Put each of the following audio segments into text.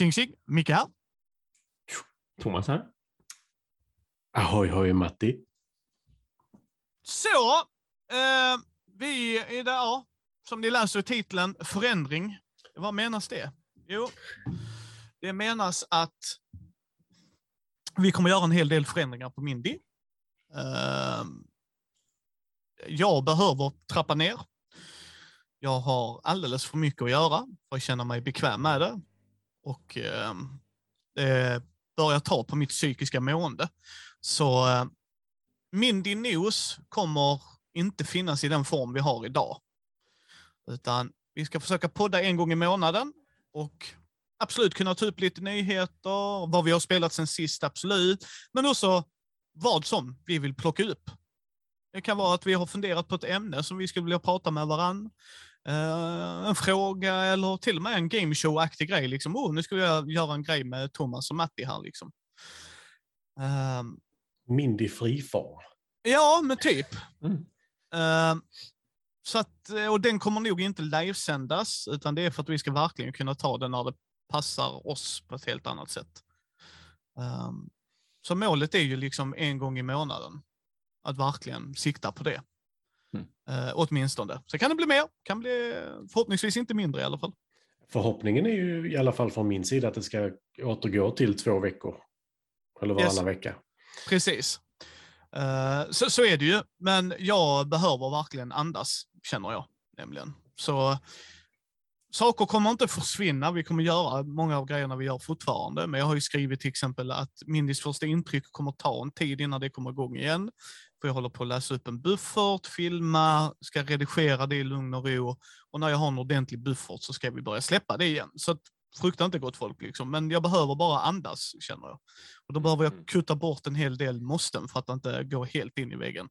Tjing tjing, Micke här. Thomas här. Ahoy hoj Matti. Så, eh, vi är där, som ni läser i titeln, förändring. Vad menas det? Jo, det menas att vi kommer göra en hel del förändringar på Mindy. Eh, jag behöver trappa ner. Jag har alldeles för mycket att göra för att känna mig bekväm med det. Och ehm, eh, det börjar ta på mitt psykiska mående. Så eh, Mindy News kommer inte finnas i den form vi har idag. Utan vi ska försöka podda en gång i månaden och absolut kunna ta upp lite nyheter, vad vi har spelat sen sist, absolut. Men också vad som vi vill plocka upp. Det kan vara att vi har funderat på ett ämne som vi skulle vilja prata med varann. Uh, en fråga eller till och med en gameshow-aktig grej. Liksom, oh, nu ska jag göra en grej med Thomas och Matti här. Liksom. Uh, Mindy friform. Ja, men typ. Mm. Uh, så att, och den kommer nog inte livesändas, utan det är för att vi ska verkligen kunna ta den när det passar oss på ett helt annat sätt. Um, så målet är ju liksom en gång i månaden. Att verkligen sikta på det. Mm. Uh, åtminstone. Så kan det bli mer, kan bli förhoppningsvis inte mindre i alla fall. Förhoppningen är ju i alla fall från min sida att det ska återgå till två veckor. Eller varannan Yes. vecka. Precis. Eh, så, så är det ju, men jag behöver verkligen andas, känner jag nämligen. Så saker kommer inte försvinna. Vi kommer göra många av grejerna vi gör fortfarande, men jag har ju skrivit till exempel att Mindys första intryck kommer ta en tid innan det kommer igång igen. För jag håller på att läsa upp en buffert, filma, ska redigera det i lugn och ro. Och när jag har en ordentlig buffert så ska vi börja släppa det igen. Så att, frukta inte gott folk, liksom. men jag behöver bara andas, känner jag. Och då behöver jag Mm. kutta bort en hel del måsten för att inte gå helt in i väggen.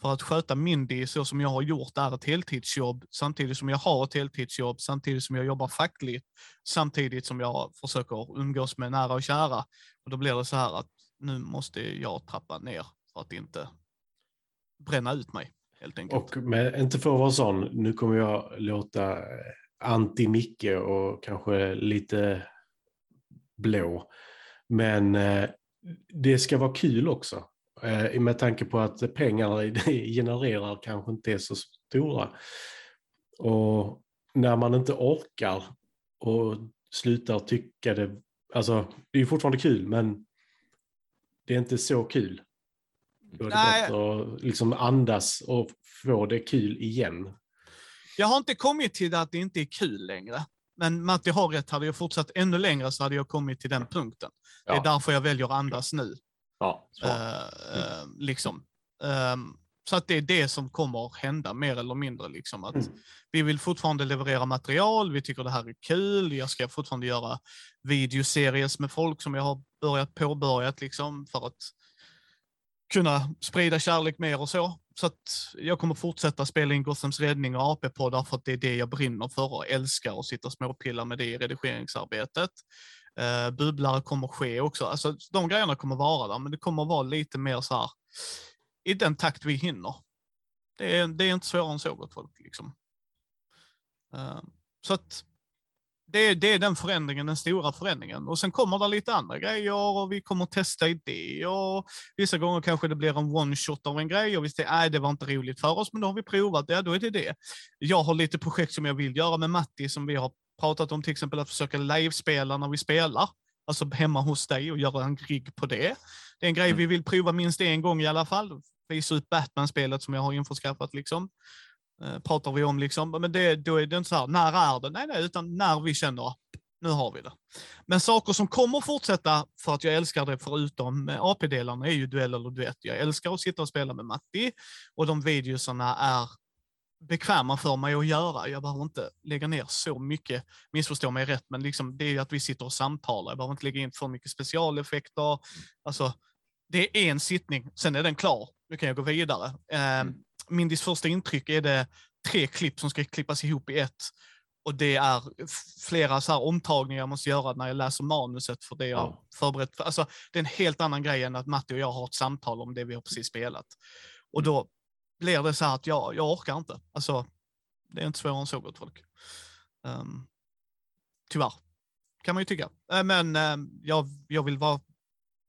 För att sköta Mindy så som jag har gjort är ett heltidsjobb, samtidigt som jag har ett heltidsjobb, samtidigt som jag jobbar fackligt, samtidigt som jag försöker umgås med nära och kära. Och då blir det så här att nu måste jag trappa ner för att inte bränna ut mig, helt enkelt. Och med, inte för att vara sån, nu kommer jag låta eh, anti-Micke och kanske lite blå. Men eh, det ska vara kul också. Eh, med tanke på att pengarna genererar kanske inte är så stora. Och när man inte orkar och slutar tycka det, alltså det är ju fortfarande kul men det är inte så kul. Då är det Nej. bättre att liksom andas och få det kul igen. Jag har inte kommit till det att det inte är kul längre. Men Matti har rätt, hade jag fortsatt ännu längre så hade jag kommit till den punkten. Det är Ja. därför jag väljer att andas nu. Ja. Eh, eh, liksom. Ehm, så att det är det som kommer att hända mer eller mindre. Liksom. Att Mm. Vi vill fortfarande leverera material, vi tycker det här är kul, jag ska fortfarande göra videoseries med folk som jag har börjat påbörjat liksom, för att kunna sprida kärlek mer och så. Så att jag kommer fortsätta spela in Gothams räddning och AP-poddar för att det är det jag brinner för och älskar att sitta och småpilla med det i redigeringsarbetet. Uh, bubblare kommer ske också. Alltså, de grejerna kommer vara där, men det kommer vara lite mer så här i den takt vi hinner. Det är, det är inte svårare än så, gott folk. Liksom. Uh, så att det, är- det är den förändringen, den stora förändringen. Och sen kommer det lite andra grejer och vi kommer testa idéer. Och vissa gånger kanske det blir en one-shot av en grej och vi säger nej, det var inte roligt för oss, men då har vi provat, ja då är det det. Jag har lite projekt som jag vill göra med Matti som vi har pratat om, till exempel att försöka livespela när vi spelar. Alltså hemma hos dig och göra en rigg på det. Det är en grej Mm. vi vill prova minst en gång i alla fall. Visa ut Batman-spelet som jag har införskaffat liksom. Eh, pratar vi om liksom. Men det, då är det inte så här, när är det? Nej, nej, utan när vi känner, nu har vi det. Men saker som kommer fortsätta för att jag älskar det förutom eh, AP-delarna är ju duell eller duett. Jag älskar att sitta och spela med Matti och de videosarna är bekväma för mig att göra. Jag behöver inte lägga ner så mycket, missförstå mig rätt, men liksom det är ju att vi sitter och samtalar. Jag behöver inte lägga in för mycket specialeffekter. Alltså, det är en sittning, sen är den klar. Nu kan jag gå vidare. Eh, Mindys första intryck är det tre klipp som ska klippas ihop i ett. Och det är flera så här omtagningar jag måste göra när jag läser manuset för det jag Ja. förberett. för. Alltså, det är en helt annan grej än att Matti och jag har ett samtal om det vi har precis spelat. Och då blir det så här att jag, jag orkar inte. Alltså, det är inte svårare än så, gott folk. Um, tyvärr, kan man ju tycka. Eh, Men eh, jag, jag vill vara,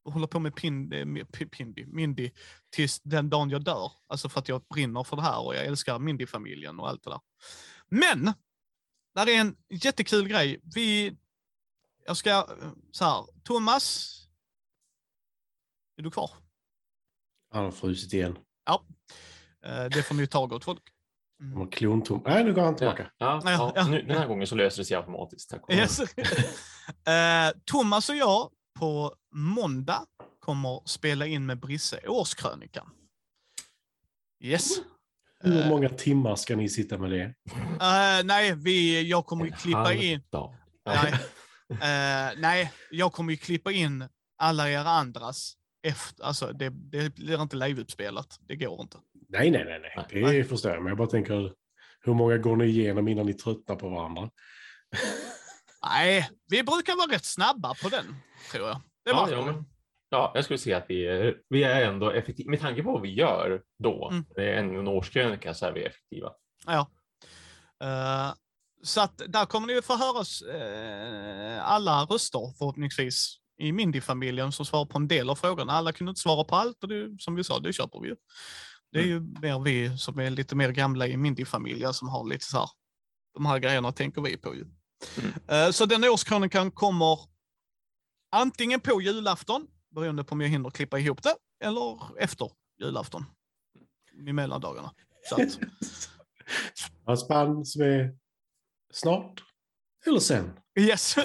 hålla på med eh, Pindy, Mindy tills den dagen jag dör. Alltså för att jag brinner för det här och jag älskar Mindy-familjen och allt det där. Men, där är en jättekul grej. Vi, jag ska, så här, Thomas, är du kvar? Han har frusit igen. Eh, Det får ni ta gott folk. Mm. klontom. Nej, nu går han Ja, tillbaka. ja, Ja, ja, ja. Nu, den här gången så löser det sig automatiskt. Tack. Yes. Eh, Thomas och jag på måndag kommer spela in med Brisse årskrönikan. Yes. Hur Eh, många timmar ska ni sitta med det? eh, nej, vi, jag kommer ju klippa in. Nej, eh, nej, jag kommer ju klippa in alla era andras efter. Alltså, det, det blir inte liveutspelat. Det går inte. Nej, nej, nej, nej. Det Nej. förstår jag. Men jag bara tänker, hur många går ni igenom innan ni tröttnar på varandra? Nej, vi brukar vara rätt snabba på den, tror jag. Det var ja, ja, jag skulle säga att vi är, vi är ändå effektiva. Med tanke på vad vi gör då, Mm. det är en årskrönika, så är vi effektiva. Ja. Eh, så att där kommer ni få höra uh, alla röster förhoppningsvis i Mindy-familjen som svarar på en del av frågorna. Alla kunde inte svara på allt och det, som vi sa, det köper vi ju. Det är ju mer vi som är lite mer gamla i Mindy-familjen som har lite så här, de här grejerna tänker vi på ju. Mm. Eh, så den årskrönikan kommer antingen på julafton, beroende på om jag hinner klippa ihop det, eller efter julafton. I mellandagarna. Så att, Ett spann som är snart eller sen. Yes.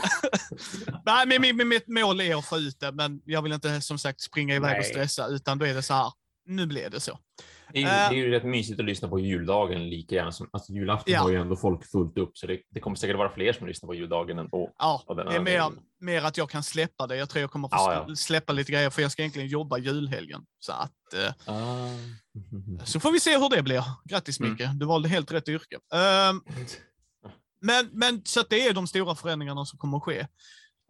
Nej, men mitt, mitt mål är att få ut det, men jag vill inte som sagt springa iväg och Nej. stressa, utan då är det så här, nu blev det så. Det är, ju, Eh. det är ju rätt mysigt att lyssna på juldagen lika gärna som, alltså julafton Ja. har ju ändå folk fullt upp, så det, det kommer säkert vara fler som lyssnar på juldagen ändå. Ja, det är mer, mer att jag kan släppa det. Jag tror jag kommer få Ja, ja. släppa lite grejer, för jag ska egentligen jobba julhelgen. Så att, eh, Ah. så får vi se hur det blir. Grattis Mm. Micke, du valde helt rätt yrke. Ehm, Men, men så det är de stora förändringarna som kommer att ske.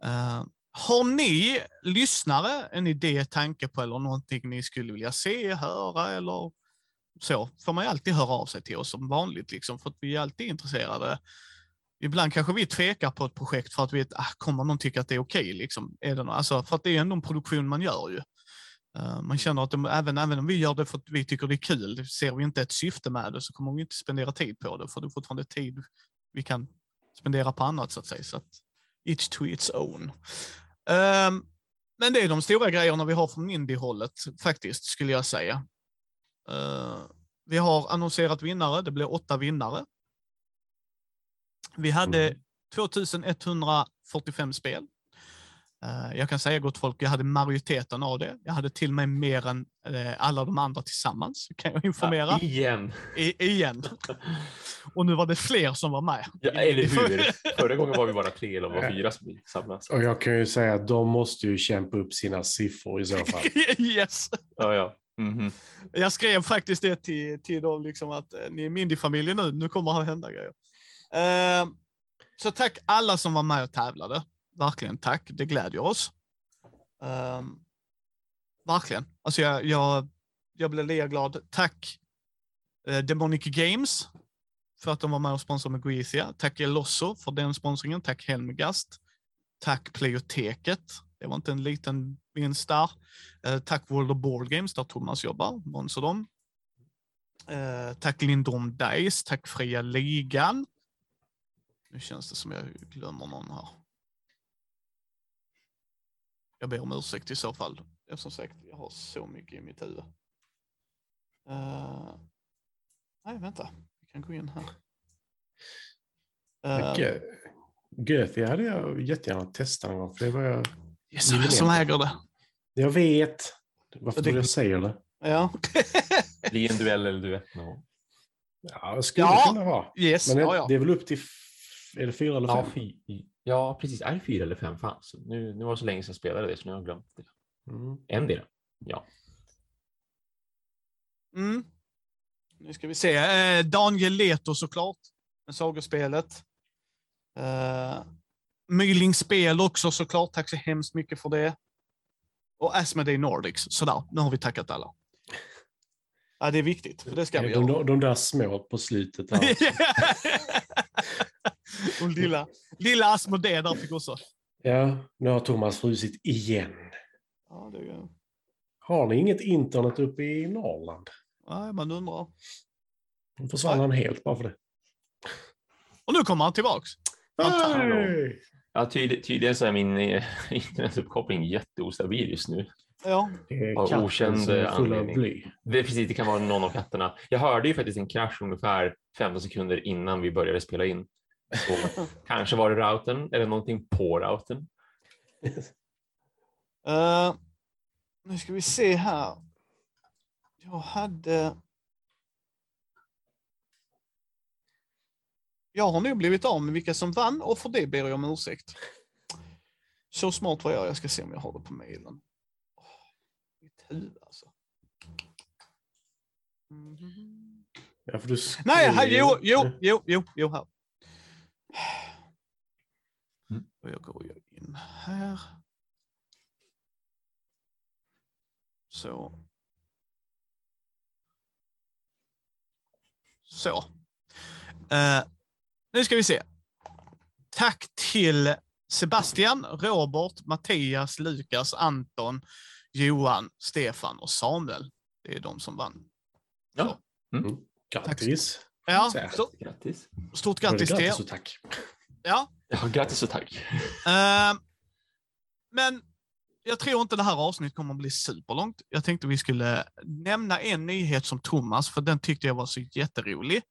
Eh, har ni lyssnare en idé, tanke på eller någonting ni skulle vilja se, höra eller så, får man ju alltid höra av sig till oss som vanligt, liksom, för att vi är alltid intresserade. Ibland kanske vi tvekar på ett projekt för att vi vet, ah, kommer någon tycka att det är okej? liksom? Är det alltså, för att det är ändå en produktion man gör ju. Eh, man känner att de, även, även om vi gör det för att vi tycker det är kul, ser vi inte ett syfte med det så kommer vi inte spendera tid på det, för det är fortfarande tid vi kan spendera på annat så att säga. Så att each to its own. Um, men det är de stora grejerna vi har från indie-hållet faktiskt, skulle jag säga. Eh, vi har annonserat vinnare, det blir åtta vinnare. Vi hade Mm. 2145 spel. Eh, jag kan säga gott folk, jag hade majoriteten av det. Jag hade till och med mer än eh, alla de andra tillsammans, kan jag informera. Ja, igen. I, igen. Och nu var det fler som var med. Ja, eller hur? Förra gången var vi bara tre eller var fyra som samlades. Och jag kan ju säga att de måste ju kämpa upp sina siffror i så fall. yes. Ja, ja. Mhm. Jag skrev faktiskt det till, till dem, liksom att eh, ni är Mindy-familjen nu, nu kommer det hända grejer. Eh, så tack alla som var med och tävlade. Verkligen tack, det glädjer oss. Eh, verkligen. Alltså jag, jag, jag blev lika glad. Tack eh, Demonic Games för att de var med och sponsrade med Goetia. Tack Elosso för den sponsringen. Tack Helmgast. Tack Pleioteket det var inte en liten vinst där. Eh, tack World of Board Games där Thomas jobbar, sponsrar dem. Eh, tack Lindom Dice, tack Fria Ligan. Nu känns det som jag glömmer någon här. Jag ber om ursäkt i så fall. Jag, som sagt, jag har så mycket i mitt huvud. Eh, nej, vänta. Vi kan gå in här. Eh, Gö- Göthi hade jag jättegärna testat någon gång, för det var jag... yes, vem som äger det. Jag vet. Varför Det- tror jag säger det? Ja. Bli en duell eller duett. No. Ja, det skulle Ja. kunna vara. yes, Men det, ja, ja. det är väl upp till... Är det fyra eller Ja, fem? fy, ja, precis. Är det fyra eller fem fanns? Nu, nu var det så länge sedan jag spelade det så nu har jag glömt det. Mm. En del. Ja. Mm. Nu ska vi se. Eh, Daniel Leto såklart, med sagospelet. Eh, Myling Spel också såklart. Tack så hemskt mycket för det. Och Asmodee Nordics. Sådär, nu har vi tackat alla. Ja, det är viktigt, för det ska vi de, göra. de, där små på slutet. Där. Och lilla, lilla Asmodee där fick också. Ja, nu har Thomas frusit igen. Ja, det är... Har ni inget internet uppe i Norrland? Nej, man undrar. Då försvann han helt bara för det. Och nu kommer han tillbaks. Hey! Ja, tydlig, tydligen så är min eh, internetuppkoppling jätteostabil just nu. Ja. Det är Av okänd anledning. Det, precis, det kan vara någon av katterna. Jag hörde ju faktiskt en krasch ungefär 15 sekunder innan vi började spela in. Så, kanske var det routern eller någonting på routern. Eh, nu ska vi se här. Jag hade... Jag har nog blivit av med vilka som vann och för det ber jag om ursäkt. Så smart var jag. Jag ska se om jag har det på mejlen. Mitt huvud alltså. Mhm. Ja, för du Nej, här, jo, jo, jo, jo, jo, här. Mm. Och jag går in här. Så. Så. Eh, nu ska vi se. Tack till Sebastian, Robert, Mattias, Lukas, Anton, Johan, Stefan och Samuel. Det är de som vann. Ja. Grattis. Ja, Så här. stort, Grattis. stort grattis till er. Grattis och tack. Ja, Ja, grattis och tack. Eh, men jag tror inte det här avsnittet kommer att bli superlångt. Jag tänkte vi skulle nämna en nyhet som Thomas, för den tyckte jag var så jätterolig.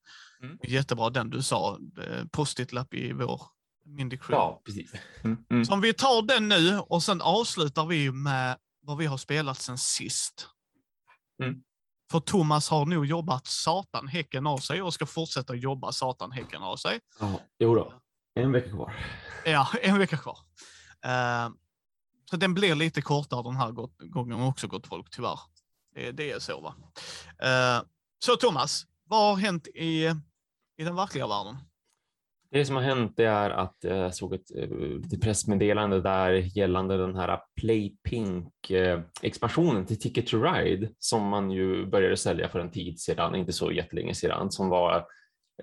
Mm. Jättebra den du sa, eh, post-it-lapp i vår Mindy Crew. Ja, precis. Mm, mm. Så om vi tar den nu och sen avslutar vi med vad vi har spelat sen sist. Mm. För Thomas har nog jobbat satan häcken av sig och ska fortsätta jobba satan häcken av sig. Ja, jo då. En vecka kvar. Ja, en vecka kvar. Eh, så den blir lite kortare den här gången också, gott folk, tyvärr. Det, det är så, va. Eh, så Thomas, vad har hänt i, i den verkliga världen? Det som har hänt det är att eh, jag såg ett eh, pressmeddelande där gällande den här Play Pink-expansionen till Ticket to Ride som man ju började sälja för en tid sedan, inte så jättelänge sedan, som var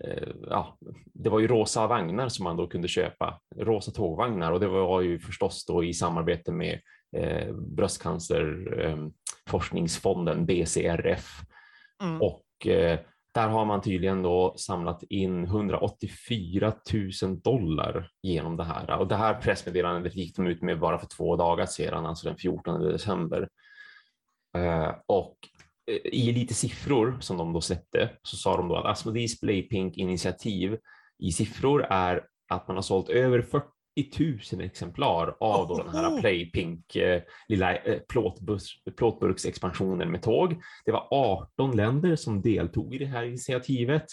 eh, Ja, det var ju rosa vagnar som man då kunde köpa, rosa tågvagnar och det var ju förstås då i samarbete med eh, bröstcancerforskningsfonden BCRF Mm. och eh, där har man tydligen då samlat in 184 000 dollar genom det här. Och det här pressmeddelandet gick de ut med bara för två dagar sedan, alltså den 14 december. Eh, och eh, i lite siffror som de då släppte så sa de då att Asmodees Playpink initiativ i siffror är att man har sålt över 40 000 exemplar av då den här! Playpink eh, lilla eh, plåtbus- plåtburksexpansionen med tåg. Det var 18 länder som deltog i det här initiativet.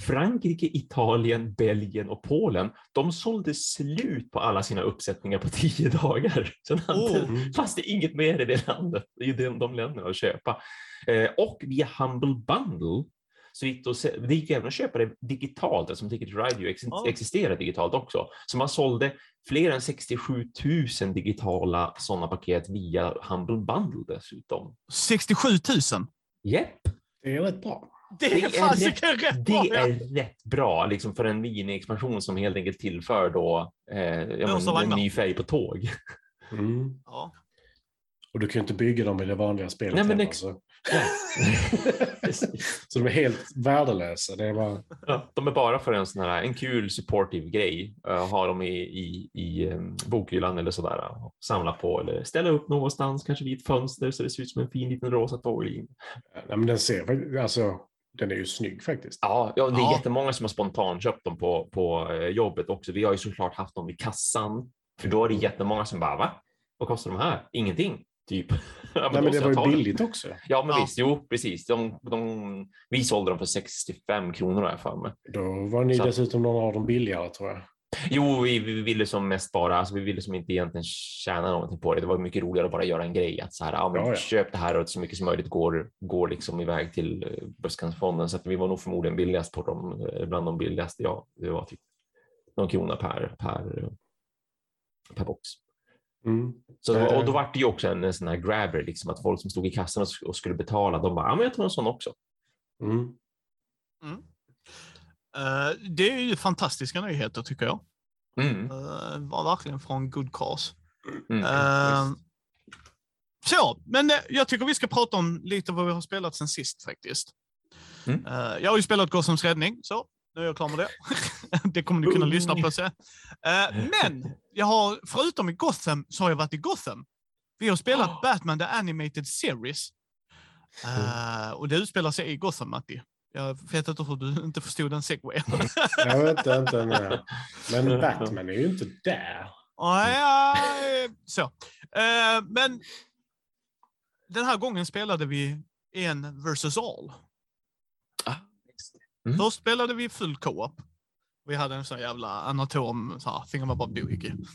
Frankrike, Italien, Belgien och Polen, de sålde slut på alla sina uppsättningar på tio dagar. Sen Oh. Fanns det inget mer i det landet, i de, de länderna att köpa. Eh, och via Humble Bundle så gick det, se- det gick även att köpa det digitalt, eftersom Ticket Radio ex, Oh. existerar digitalt också. Så man sålde fler än 67 000 digitala sådana paket via Humble Bundle dessutom. 67 000. Japp, Det är rätt bra. Det Det är är fasiken rätt bra. det ja. är rätt bra liksom för en mini-expansion som helt enkelt tillför då eh, men, en ny färg på tåg. Mm. Ja. Och du kan ju inte bygga dem i det vanliga spelet Nej, men heller, ex- så. De är helt värdelösa. Det är bara... Ja, de är bara för en sån här en kul supportive grej. Uh, ha dem i, i, i um, bokhyllan eller sådär. och Samla på eller ställa upp någonstans, kanske vid ett fönster så det ser ut som en fin liten rosa tåglinje. Nej, men den ser alltså, den är ju snygg faktiskt. Ja, ja, det är Ja. jättemånga som har spontanköpt dem på, på eh, jobbet också. Vi har ju såklart haft dem vid kassan, för då är det jättemånga som bara, va? Vad kostar de här? Ingenting, typ. Ja, Nej, då men det var ju den. billigt också. Ja, men Ja. visst, jo, precis. De, de, vi sålde dem för 65 kronor har jag för mig. Då var ni Så- dessutom några av dem billigare tror jag. Jo, vi, vi ville som mest bara, alltså vi ville som inte egentligen tjäna någonting på det. Det var mycket roligare att bara göra en grej, att så här, ja, men Ja, ja. köp det här och så mycket som möjligt går, går liksom iväg till eh, Bröstcancerfonden. Så att vi var nog förmodligen billigast på dem, eh, bland de billigaste. Ja, det var typ någon krona per, per, per box. Mm. Så, och då var det ju också en, en sån här grabber, liksom att folk som stod i kassan och, sk- och skulle betala, de bara, ja men jag tar en sån också. Mm. Mm. Eh, det är ju fantastiska nyheter tycker jag. Mm. Eh, var verkligen från good cause. Visst. så, men jag tycker vi ska prata om lite vad vi har spelat sen sist faktiskt. Mm. Jag har ju spelat Gothams räddning, så nu är jag klar med det. det kommer ni kunna lyssna på sen. Eh, men jag har, förutom i Gotham, så har jag varit i Gotham. Vi har spelat Oh. Batman The Animated Series. Eh, och det utspelar sig i Gotham, Matti. Jag vet inte hur du inte förstod den segwayen. Jag vet inte. Nej. Men Batman är ju inte där. Ja, ja, så. Eh, men den här gången spelade vi en versus all. Mm. Först spelade vi full co-op. Vi hade en sån jävla anatom, så här, thingamabob-doohickey.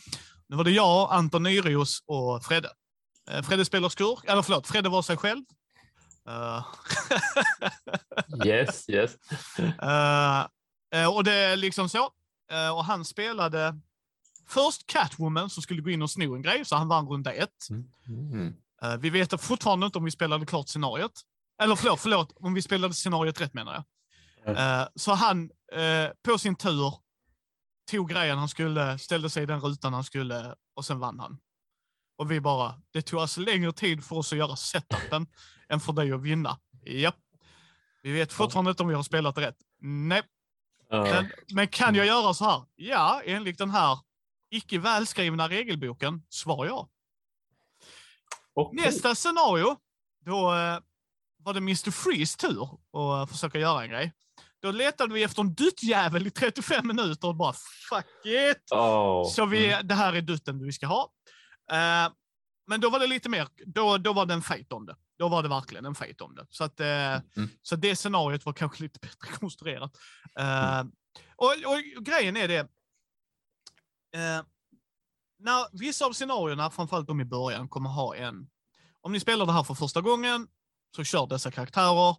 Nu var det jag, Anton Nyrios och Fredde. Eh, Fredde spelar skurk, eller förlåt, Fredde var sig själv. Eh, Yes, yes. Eh, och det är liksom så. Eh, och han spelade först Catwoman som skulle gå in och sno en grej, så han vann runda ett. Mm. Eh, vi vet fortfarande inte om vi spelade klart scenariot. Eller förlåt, förlåt, om vi spelade scenariot rätt menar jag. Eh, så han eh, på sin tur tog grejen han skulle, ställde sig i den rutan han skulle och sen vann han. Och vi bara, det tog alltså längre tid för oss att göra setupen än för dig att vinna. Japp. Vi vet fortfarande inte om vi har spelat rätt. Nej, men, men kan jag göra så här? Ja, enligt den här icke välskrivna regelboken, svar ja. Okej. Nästa scenario, då eh, var det Mr. Freeze tur att försöka göra en grej. Då letade vi efter en duttjävel i 35 minuter och bara fuck it. Oh. Så vi, Mm. det här är dutten vi ska ha. Eh, men då var det lite mer, då, då var det en fight om det. Då var det verkligen en fight om det. Så, att, eh, Mm. så det scenariot var kanske lite bättre konstruerat. Eh, och, och grejen är det, när vissa av scenarierna, framförallt de i början, kommer ha en... Om ni spelar det här för första gången, så kör dessa karaktärer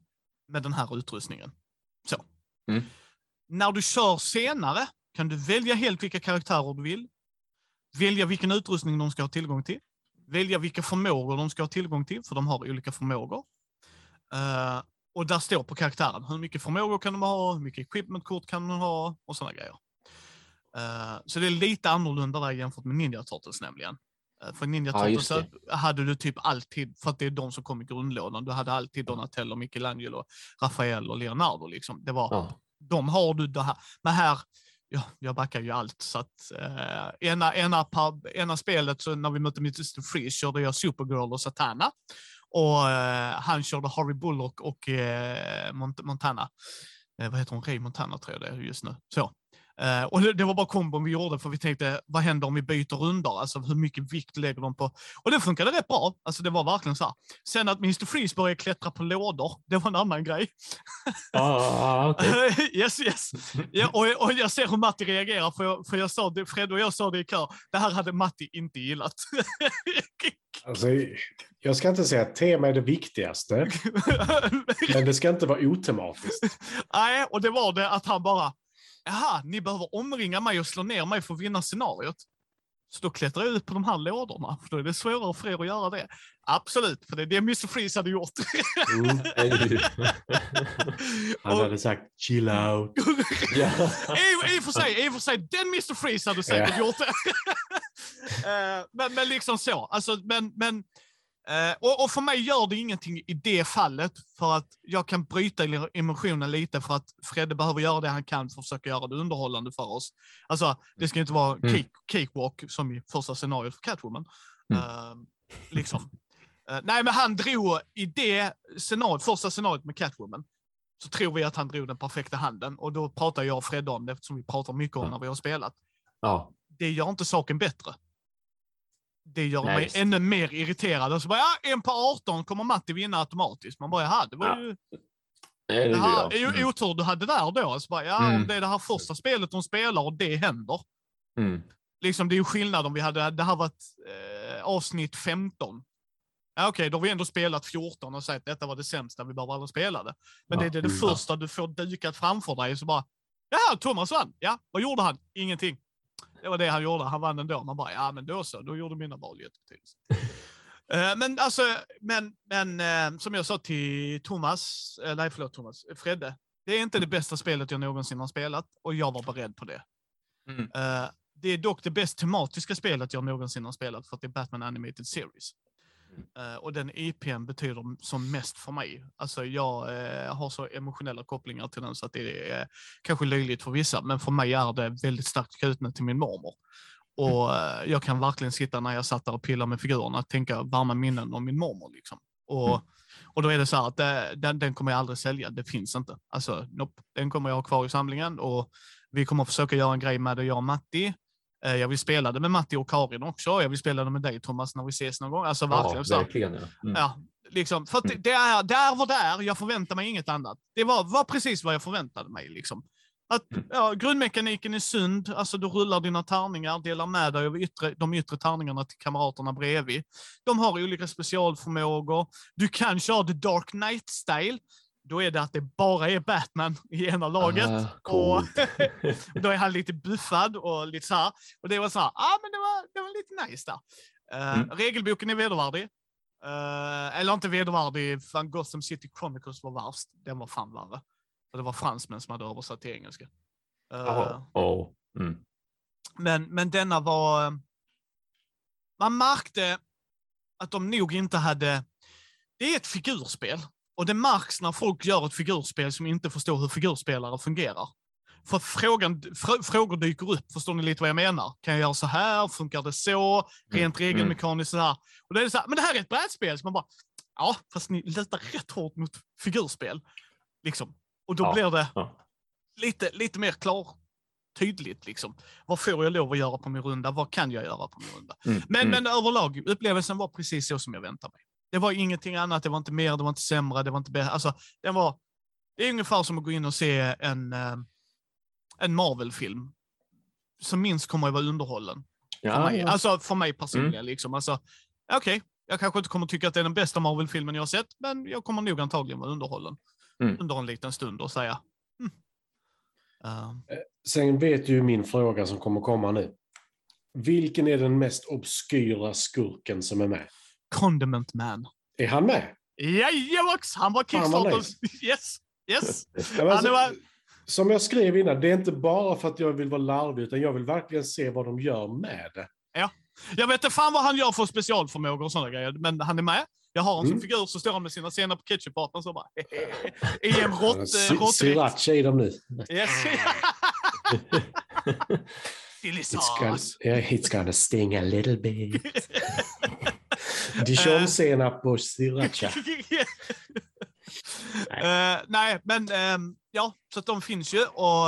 med den här utrustningen. Så. Mm. När du kör senare kan du välja helt vilka karaktärer du vill. Välja vilken utrustning de ska ha tillgång till. Välja vilka förmågor de ska ha tillgång till, för de har olika förmågor. Eh, och där står på karaktären hur mycket förmågor kan de ha, hur mycket equipmentkort kan de ha och sådana grejer. Eh, så det är lite annorlunda där jämfört med Ninja Turtles nämligen. Eh, för Ninja Ja, Turtles hade du typ alltid, för att det är de som kom i grundlådan, du hade alltid Donatello, Michelangelo, Rafael och Leonardo. Liksom. Det var, Ja. de har du det här. Men här, ja, jag backar ju allt. Så att, eh, ena, ena, pub, ena spelet, så när vi mötte Mr. Freeze, körde jag Supergirl och Satana. Och eh, han körde Harvey Bullock och eh, Mont Montana. Eh, vad heter hon? Ray Montana tror jag det är just nu. Så. Eh, och det, det var bara kombon vi gjorde för vi tänkte, vad händer om vi byter rundor? Alltså hur mycket vikt lägger de på? Och det funkade rätt bra. Alltså det var verkligen så här. Sen att Mr. Freeze började klättra på lådor, det var en annan grej. Ah, okej. yes, yes. Ja, och, och jag ser hur Matti reagerar, för jag, för jag sa det, Fred och jag sa det i kör. Det här hade Matti inte gillat. Alltså, jag ska inte säga att tema är det viktigaste, men det ska inte vara otematiskt. Nej, och det var det att han bara, jaha, ni behöver omringa mig och slå ner mig för att vinna scenariot. Så då klättrar jag ut på de här lådorna, för då är det svårare för er att göra det. Absolut, för det är det Mr. Freeze hade gjort. Mm. Han Och- hade sagt chill out. I, I och för sig, i och för sig, den Mr. Freeze hade säkert gjort det. Eh, men, men liksom så. Alltså, men, men, eh, och, och för mig gör det ingenting i det fallet, för att jag kan bryta emotionen lite för att Fredde behöver göra det han kan för att försöka göra det underhållande för oss. Alltså, det ska inte vara Mm. cake, cakewalk som i första scenariot för Catwoman. Mm. Eh, liksom. Eh, nej, men han drog i det scenariot, första scenariot med Catwoman, så tror vi att han drog den perfekta handen. Och då pratar jag och Fredde om det, eftersom vi pratar mycket om när vi har spelat. ja. Det gör inte saken bättre. Det gör Nej, mig visst. ännu mer irriterad. Och så bara, ja, en på 18 kommer Matti vinna automatiskt. Man bara, jaha, det var Ja, ju Nej, det det här, är ju otur du hade där då. Så bara, ja, om Mm. det är det här första spelet de spelar och det händer. Mm. Liksom, det är ju skillnad om vi hade, det här var ett eh, avsnitt 15. Ja, Okej, då har vi ändå spelat 14 och sagt att detta var det sämsta, vi behöver aldrig spela det. Men Ja, det är det mm. första du får dukat framför dig, så bara, ja, Thomas vann. Ja, vad gjorde han? Ingenting. Det var det han gjorde, han vann ändå. Man bara, ja men då så, då gjorde mina val jättebetydelse. Eh, men alltså, men, men eh, som jag sa till Thomas, eh, nej förlåt Thomas, Fredde, det är inte det bästa spelet jag någonsin har spelat och jag var beredd på det. Mm. Det är dock det bäst tematiska spelet jag någonsin har spelat för att det är Batman Animated Series. Eh, och den IPn betyder som mest för mig. Alltså jag eh, har så emotionella kopplingar till den så att det är kanske löjligt för vissa, men för mig är det väldigt starkt knutet till min mormor. Och eh, jag kan verkligen sitta när jag satt där och pillade med figurerna och tänka varma minnen om min mormor. Liksom. Och, Mm. och då är det så här att det, den, den kommer jag aldrig sälja, det finns inte. Alltså, nope, den kommer jag ha kvar i samlingen och vi kommer försöka göra en grej med det, jag och Matti. Eh, Jag vill spela det med Matti och Karin också. Jag vill spela det med dig Thomas när vi ses någon gång. Alltså verkligen. Ja, så verkligen. Ja. Mm. Ja, liksom, för det, det, är, det är vad det är. Jag förväntar mig inget annat. Det var, var precis vad jag förväntade mig. Liksom. Att, Mm. ja, grundmekaniken är sund, alltså du rullar dina tärningar, delar med dig av yttre, de yttre tärningarna till kamraterna bredvid. De har olika specialförmågor. Du kan köra the Dark Knight-style. Då är det att det bara är Batman i ena laget. Ah, och coolt. då är han lite buffad och lite så här. Och det var så här, ah, men det var, det var lite nice där. Eh, Mm. Regelboken är vedervärdig. Eh, eller inte vedervärdig, fan Gotham City Chronicles var värst. Den var fan värre. För det var fransmän som hade översatt till engelska. Eh, Jaha. Oh. Mm. men, men denna var... Man märkte att de nog inte hade... Det är ett figurspel. Och det märks när folk gör ett figurspel som inte förstår hur figurspelare fungerar. För frågan, fr frågor dyker upp, förstår ni lite vad jag menar? Kan jag göra så här? Funkar det så? Rent Mm, regelmekaniskt så här. Och då är det så här, men det här är ett brädspel. Så man bara, ja, fast ni lutar rätt hårt mot figurspel. Liksom. Och då Ja, blir det lite, lite mer klar, tydligt liksom. Vad får jag lov att göra på min runda? Vad kan jag göra på min runda? Mm. Men, mm. men överlag, upplevelsen var precis så som jag väntade mig. Det var ingenting annat, det var inte mer, det var inte sämre, det var inte bättre. Alltså, den var, det är ungefär som att gå in och se en, eh, en Marvel-film. Som minst kommer att vara underhållen. För ja, mig. ja. Alltså för mig personligen. Liksom. Alltså, Okej, jag kanske inte kommer tycka att det är den bästa Marvel-filmen jag har sett, men jag kommer nog antagligen vara underhållen Mm. under en liten stund och säga mm. Eh, Sen vet du ju min fråga som kommer komma nu. Vilken är den mest obskyra skurken som är med? Condiment Man. Är han med? Jajamax! Han var Kickstarter. Yes! Yes! Ja, Ja, alltså, var, Som jag skrev innan, det är inte bara för att jag vill vara larvig, utan jag vill verkligen se vad de gör med det. jag vet inte fan vad han gör för specialförmågor och sådana grejer, men han är med. Jag har en Mm. som figur, så står han med sina scener på ketchupaten så bara i en rått. Sriracha i dem nu. Yes. Chili It's gonna, sauce. it's gonna sting a little bit. Dijon-senap och sriracha. Eh, nej, men ehm, ja, så de finns ju och,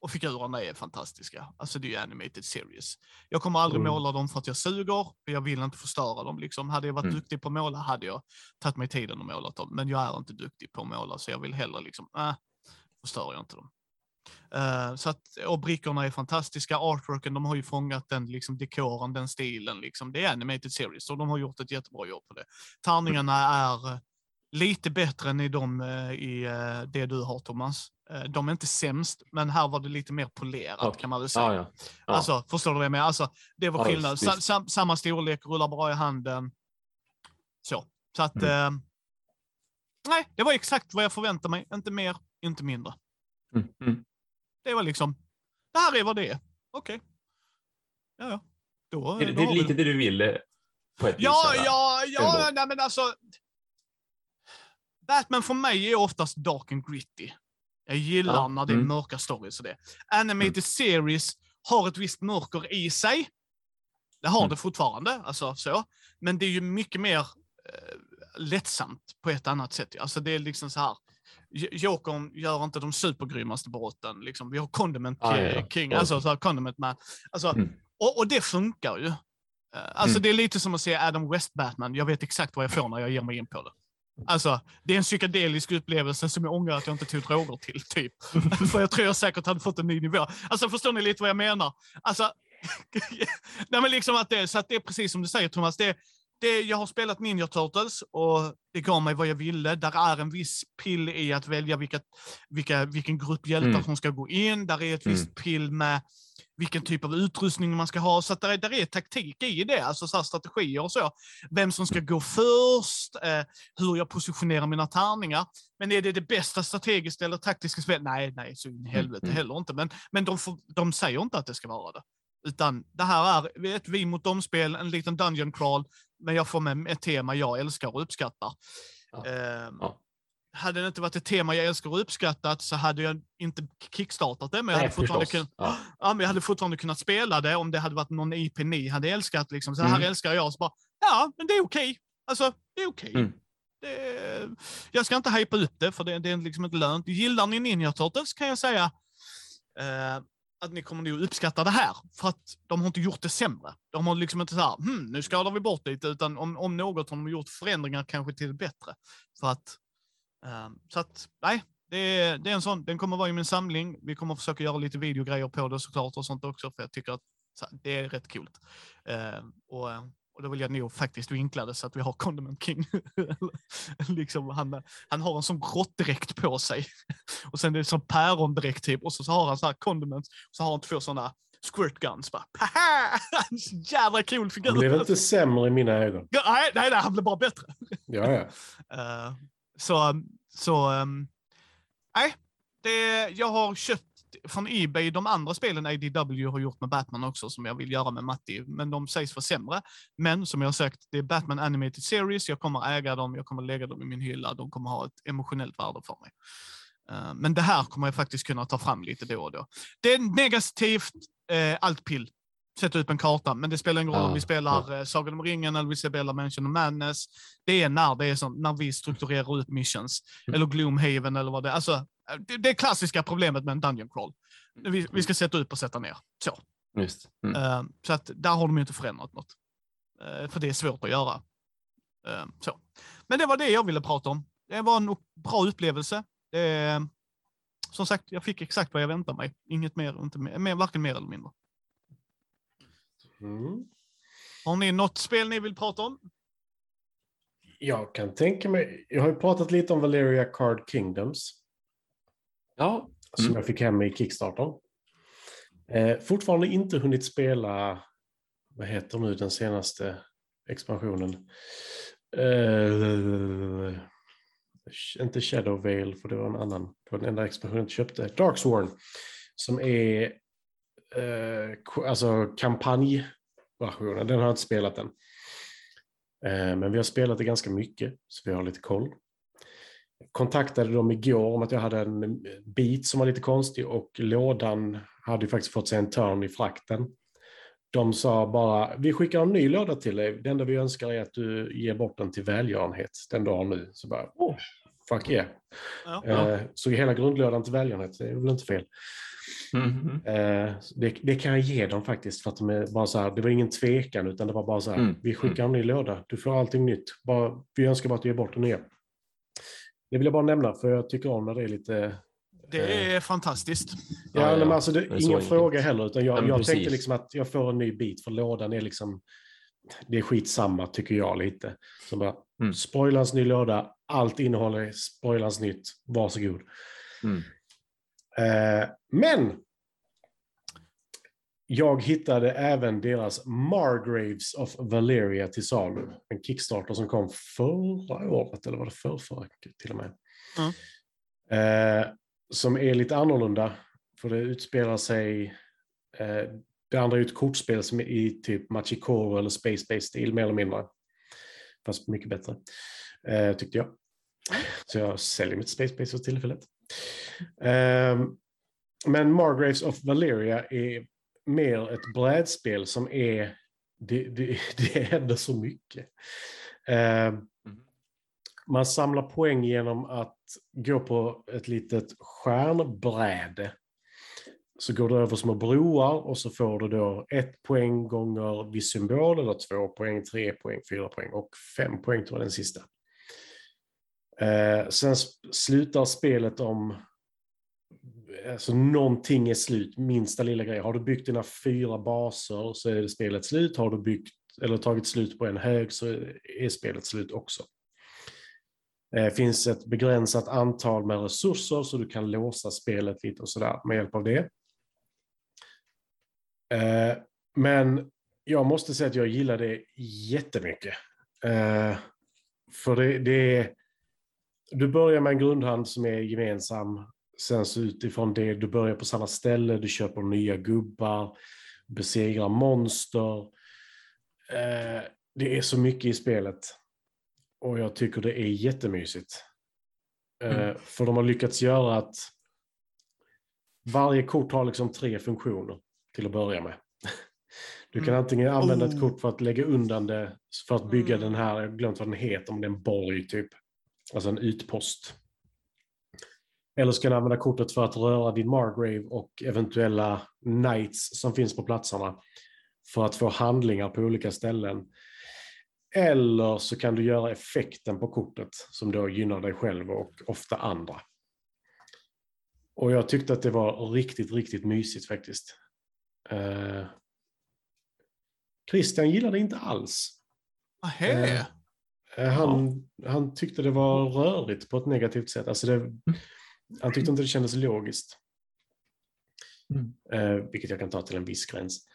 och figurerna är fantastiska. Alltså det är ju animated series. Jag kommer aldrig Mm. måla dem för att jag suger, för jag vill inte förstöra dem. Liksom. Hade jag varit Mm. duktig på att måla hade jag tagit mig tiden och målat dem, men jag är inte duktig på att måla, så jag vill hellre liksom, äh, förstör jag inte dem. Eh, så att, och brickorna är fantastiska, artworken, de har ju fångat den liksom, dekoren, den stilen. Liksom. Det är animated series och de har gjort ett jättebra jobb på det. Tärningarna är eh, lite bättre än i, de, eh, i det du har Thomas. De är inte sämst, men här var det lite mer polerat Okej. kan man väl säga. Ja, ja. Ja. Alltså, förstår du vad jag menar? Alltså, det var Ja, skillnad. visst. sam, samma storlek, rullar bra i handen. Så. Så att... Eh, nej, det var exakt vad jag förväntade mig. Inte mer, inte mindre. Mm. Mm. Det var liksom, det här är vad det är. Okej. Ja, ja. Då, Det, det då är har vi lite det du ville på ett Ja, vis. ja, ja, Ändå. nej, men alltså. Batman för mig är oftast dark and gritty. Jag gillar Ja, när det är mm. mörka stories och det. Animated series har ett visst mörker i sig. Det har Mm. det fortfarande, alltså så. Men det är ju mycket mer eh, lättsamt på ett annat sätt. Alltså det är liksom så här. Jokern gör inte de supergrymmaste brotten. Liksom. Vi har Condiment Ah, ja. King, alltså så här, Condiment Man. Alltså, Mm. och, och det funkar ju. Eh, Alltså Mm. det är lite som att se Adam West Batman. Jag vet exakt vad jag får när jag ger mig in på det. Alltså, det är en psykedelisk upplevelse som jag ångrar att jag inte tog droger till, typ. För jag tror jag säkert hade fått en ny nivå. Alltså förstår ni lite vad jag menar? Alltså, nej men liksom att det, så att det är precis som du säger Thomas, det det, jag har spelat Ninja Turtles och det gav mig vad jag ville. Där är en viss pill i att välja vilka, vilka, vilken grupp hjältar Mm. som ska gå in. Där är ett Mm. visst pill med vilken typ av utrustning man ska ha. Så där, är, där är taktik i det, alltså så här strategier och så. Vem som ska gå först, eh, hur jag positionerar mina tärningar. Men är det det bästa strategiska eller taktiska spelet? Nej, nej, så in i helvete mm. heller inte. Men, men de, får, de säger inte att det ska vara det. Utan det här är ett vi mot dem-spel, en liten dungeon crawl, men jag får med ett tema jag älskar och uppskattar. Ja. Ehm, Ja. Hade det inte varit ett tema jag älskar och uppskattat så hade jag inte kickstartat det, men jag, Nej, hade fortfarande förstås. kun, Ja. ja, men jag hade fortfarande kunnat spela det om det hade varit någon IP ni hade älskat. Liksom. Så det här Mm. älskar jag. Så bara, ja, men det är okej. Alltså, det är okej. Mm. Det, jag ska inte hypa upp det, för det, det är liksom inte lönt. Gillar ni Ninja Turtles kan jag säga eh, att ni kommer nog uppskatta det här. För att de har inte gjort det sämre. De har liksom inte så här, hmm, nu skalar vi bort lite, utan om, om något har de gjort förändringar kanske till det bättre. För att, um, så att, nej, det är, det är en sån, den kommer vara i min samling. Vi kommer försöka göra lite videogrejer på det såklart och sånt också, för jag tycker att så, här, det är rätt coolt. Uh, och, ehm, och då vill jag nog faktiskt vinkla det så att vi har Condiment King. liksom, han, han har en sån råttdräkt på sig. och sen är det som pärondräkt typ. Och så, så har han så här condiments. Och så har han två såna squirt guns. Bara, Jävla cool figur. Det blev inte sämre i mina ögon. Ja, nej, nej, nej, han blev bara bättre. Ja, ja. Eh, så, så, um, nej. Det, jag har köpt från Ebay de andra spelen ADW har gjort med Batman också, som jag vill göra med Matti, men de sägs vara sämre. Men som jag har sagt, det är Batman Animated Series, jag kommer äga dem, jag kommer lägga dem i min hylla, de kommer ha ett emotionellt värde för mig. Eh, men det här kommer jag faktiskt kunna ta fram lite då och då. Det är negativt, eh, allt pill. Sätta upp en karta, men det spelar ingen roll om Ja, vi spelar ja. Sagan om ringen eller vi spelar Mansion of Madness. Det är när det är så, när vi strukturerar upp missions. Mm. Eller Gloomhaven eller vad det är. Alltså, det, det är klassiska problemet med en Dungeon Crawl. Vi, vi ska sätta upp och sätta ner. Så. Mm. Eh, så att där har de ju inte förändrat något. Eh, för det är svårt att göra. Eh, så. Men det var det jag ville prata om. Det var en bra upplevelse. Det, som sagt, jag fick exakt vad jag väntade mig. Inget mer, inte mer varken mer eller mindre. Mm. Har ni något spel ni vill prata om? Jag kan tänka mig, jag har ju pratat lite om Valeria Card Kingdoms. Ja. som Mm. jag fick hem i Kickstarter. Eh, fortfarande inte hunnit spela, vad heter nu den senaste expansionen? Eh, inte Shadow Veil, för det var en annan. Det var den enda expansionen jag köpte. Darksworn, som är eh, alltså kampanjversionen. Den har jag inte spelat än. Eh, men vi har spelat det ganska mycket, så vi har lite koll kontaktade dem igår om att jag hade en bit som var lite konstig och lådan hade ju faktiskt fått sig en törn i frakten. De sa bara, vi skickar en ny låda till dig. Det enda vi önskar är att du ger bort den till välgörenhet den dagen nu. Så bara, oh, fuck yeah. Ja. Eh, så hela grundlådan till välgörenhet, det är väl inte fel. Eh, det, det kan jag ge dem faktiskt, för att de är bara så här, det var ingen tvekan, utan det var bara så här, Mm, vi skickar en ny låda, du får allting nytt. Bara, vi önskar bara att du ger bort den nya. Det vill jag bara nämna, för jag tycker om när det är lite... Det är fantastiskt. Ja, Ja, ja, men alltså det, Det ingen enkelt. fråga heller, utan jag, men jag precis. tänkte liksom att jag får en ny bit, för lådan är liksom... Det är skitsamma, tycker jag lite. Så bara, Mm. spoilans ny låda, allt innehåller spoilans nytt, varsågod. Mm. Eh, men jag hittade även deras Margraves of Valeria till salu. En Kickstarter som kom förra året, eller var det förrförra till och med. Mm. Eh, som är lite annorlunda, för det utspelar sig... Eh, det andra är ett kortspel som är i typ Machikoro eller Space Base stil mer eller mindre. Fast mycket bättre, eh, tyckte jag. Så jag säljer mitt Space Base för tillfället. Eh, men Margraves of Valeria är mer ett brädspel som är... Det, det, det händer så mycket. Eh, man samlar poäng genom att gå på ett litet stjärnbräde. Så går du över små broar och så får du då ett poäng gånger viss symbol, eller två poäng, tre poäng, fyra poäng och fem poäng tror jag den sista. Eh, sen slutar spelet om alltså någonting är slut, minsta lilla grej. Har du byggt dina fyra baser så är det spelet slut. Har du byggt eller tagit slut på en hög så är spelet slut också. Det finns ett begränsat antal med resurser så du kan låsa spelet lite och sådär med hjälp av det. Eh, men jag måste säga att jag gillar det jättemycket. Eh, för det, det är, du börjar med en grundhand som är gemensam. Sen så utifrån det, du börjar på samma ställe, du köper nya gubbar, besegrar monster. Eh, det är så mycket i spelet. Och jag tycker det är jättemysigt. Mm. För de har lyckats göra att varje kort har liksom tre funktioner till att börja med. Du kan mm. antingen använda ett oh. kort för att lägga undan det, för att bygga mm. den här, jag har glömt vad den heter, om det är en borg typ. Alltså en utpost. Eller så kan du använda kortet för att röra din Margrave och eventuella knights som finns på platserna. För att få handlingar på olika ställen. Eller så kan du göra effekten på kortet som då gynnar dig själv och ofta andra. Och jag tyckte att det var riktigt, riktigt mysigt faktiskt. Uh, Christian gillade inte alls. Ahä. Uh, han, han tyckte det var rörigt på ett negativt sätt. Alltså det, mm. Han tyckte inte det kändes logiskt. Mm. Uh, vilket jag kan ta till en viss gräns.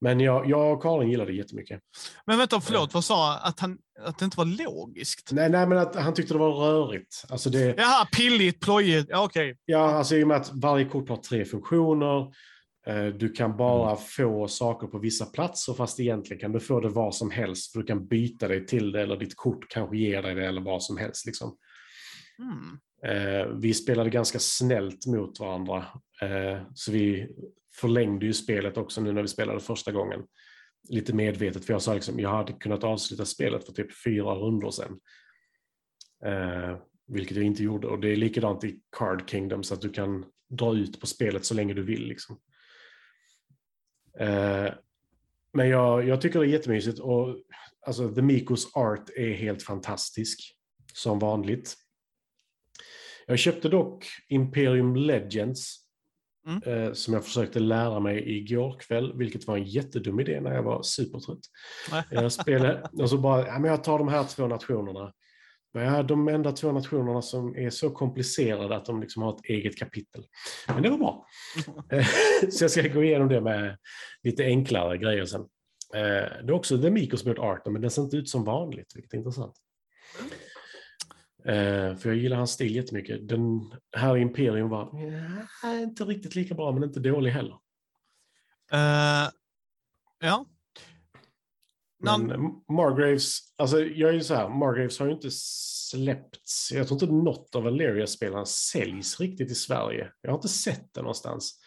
Men jag, jag och Karin gillade det jättemycket. Men vänta, förlåt, vad sa att han? Att det inte var logiskt? Nej, nej men att han tyckte det var rörigt. Alltså det, Jaha, pilligt, plojigt, ja, okej. Okay. Ja, alltså i och med att varje kort har tre funktioner. Eh, du kan bara mm. få saker på vissa platser fast egentligen kan du få det var som helst. För du kan byta dig till det eller ditt kort kanske ger dig det eller vad som helst. Liksom. Mm. Eh, vi spelade ganska snällt mot varandra. Eh, så vi förlängde ju spelet också nu när vi spelade första gången. Lite medvetet, för jag sa liksom, jag hade kunnat avsluta spelet för typ fyra rundor sedan. Eh, vilket jag inte gjorde. Och det är likadant i Card Kingdom, så att du kan dra ut på spelet så länge du vill. Liksom. Eh, men jag, jag tycker det är jättemysigt. Och, alltså, The Mikos art är helt fantastisk, som vanligt. Jag köpte dock Imperium Legends Mm. Eh, som jag försökte lära mig igår kväll, vilket var en jättedum idé när jag var supertrött. Jag spelade, och så bara, ja, men jag tar de här två nationerna. Men jag är de enda två nationerna som är så komplicerade att de liksom har ett eget kapitel. Men det var bra. så jag ska gå igenom det med lite enklare grejer sen. Eh, det är också The gjort arten, men den ser inte ut som vanligt, vilket är intressant. Eh, för jag gillar hans stil jättemycket. Den här Imperium var ja, inte riktigt lika bra, men inte dålig heller. Uh, ja. Men Margraves, alltså jag är ju så här, Margraves har ju inte släppts. Jag tror inte något av Valeria-spelarna säljs riktigt i Sverige. Jag har inte sett det någonstans.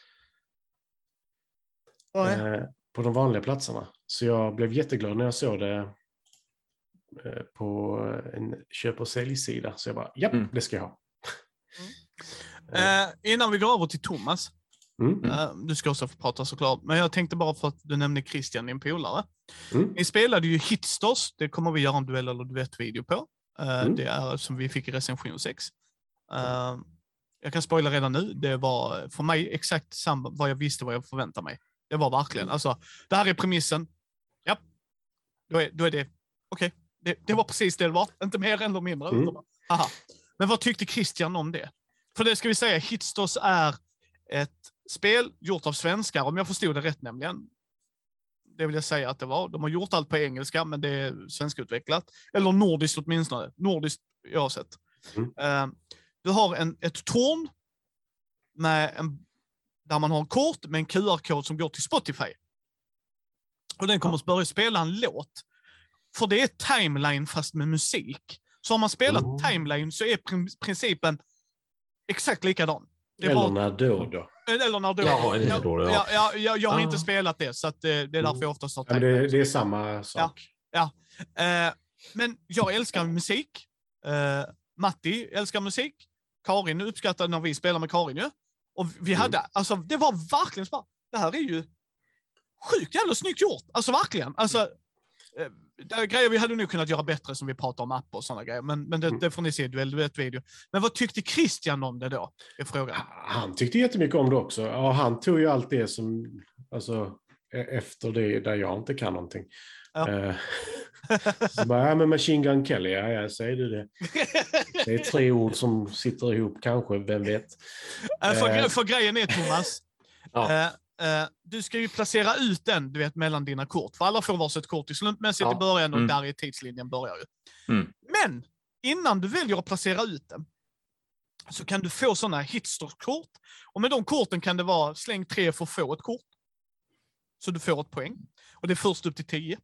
Eh, på de vanliga platserna. Så jag blev jätteglad när jag såg det på en köp och säljsida. Så jag bara, ja, mm. det ska jag ha. Mm. Eh, innan vi går över till Thomas. Mm. Eh, du ska också få prata såklart, men jag tänkte bara för att du nämnde Christian, din polare. Mm. Ni spelade ju Hitstars, det kommer vi göra en duell eller duett-video på. Eh, mm. Det är som vi fick i recension 6. Eh, jag kan spoila redan nu, det var för mig exakt samma, vad jag visste vad jag förväntade mig. Det var verkligen, alltså, det här är premissen. Ja, då är, då är det, okej, okay, det, det, var precis det det var, inte mer eller mindre. Mm. Aha. Men vad tyckte Christian om det? För det ska vi säga, Hitstos är ett spel gjort av svenskar, om jag förstod det rätt nämligen. Det vill jag säga att det var. De har gjort allt på engelska, men det är svenskutvecklat. Eller nordiskt åtminstone. Nordiskt oavsett. Mm. Uh, du har en, ett torn med en, där man har en kort med en QR-kod som går till Spotify. Och den kommer att börja spela en låt för det är timeline fast med musik. Så har man spelat oh. timeline så är principen exakt likadan. eller var... när då då? Eller när då. Ja, eller då, ja. Ja, ja, jag, jag har ah. inte spelat det, så att, det, är därför jag oftast har ja, det, det, är samma sak. Ja, ja. Eh, men jag älskar musik. Eh, Matti älskar musik. Karin uppskattar när vi spelar med Karin ju. Och vi mm. hade, alltså det var verkligen så det här är ju sjukt jävla snyggt gjort. Alltså verkligen. Alltså, eh, det grejer vi hade nog kunnat göra bättre som vi pratar om appar och sådana grejer. Men, men det, mm. det får ni se i duett-video. Men vad tyckte Christian om det då? Är frågan. Han tyckte jättemycket om det också. Ja, han tog ju allt det som, alltså, e- efter det där jag inte kan någonting. Ja. Eh, så bara, ja men Machine Gun Kelly, ja, ja säger du det. Det är tre ord som sitter ihop kanske, vem vet. Eh, för, Eh. för grejen är, Thomas, Ja. Eh, du ska ju placera ut den du vet, mellan dina kort. För alla får varsitt kort i slumpmässigt Ja. i början och Mm. där i tidslinjen börjar ju. Mm. Men innan du väljer att placera ut den så kan du få sådana hitstore-kort. Och med de korten kan det vara släng tre för att få ett kort. Så du får ett poäng. Och det är först upp till tio.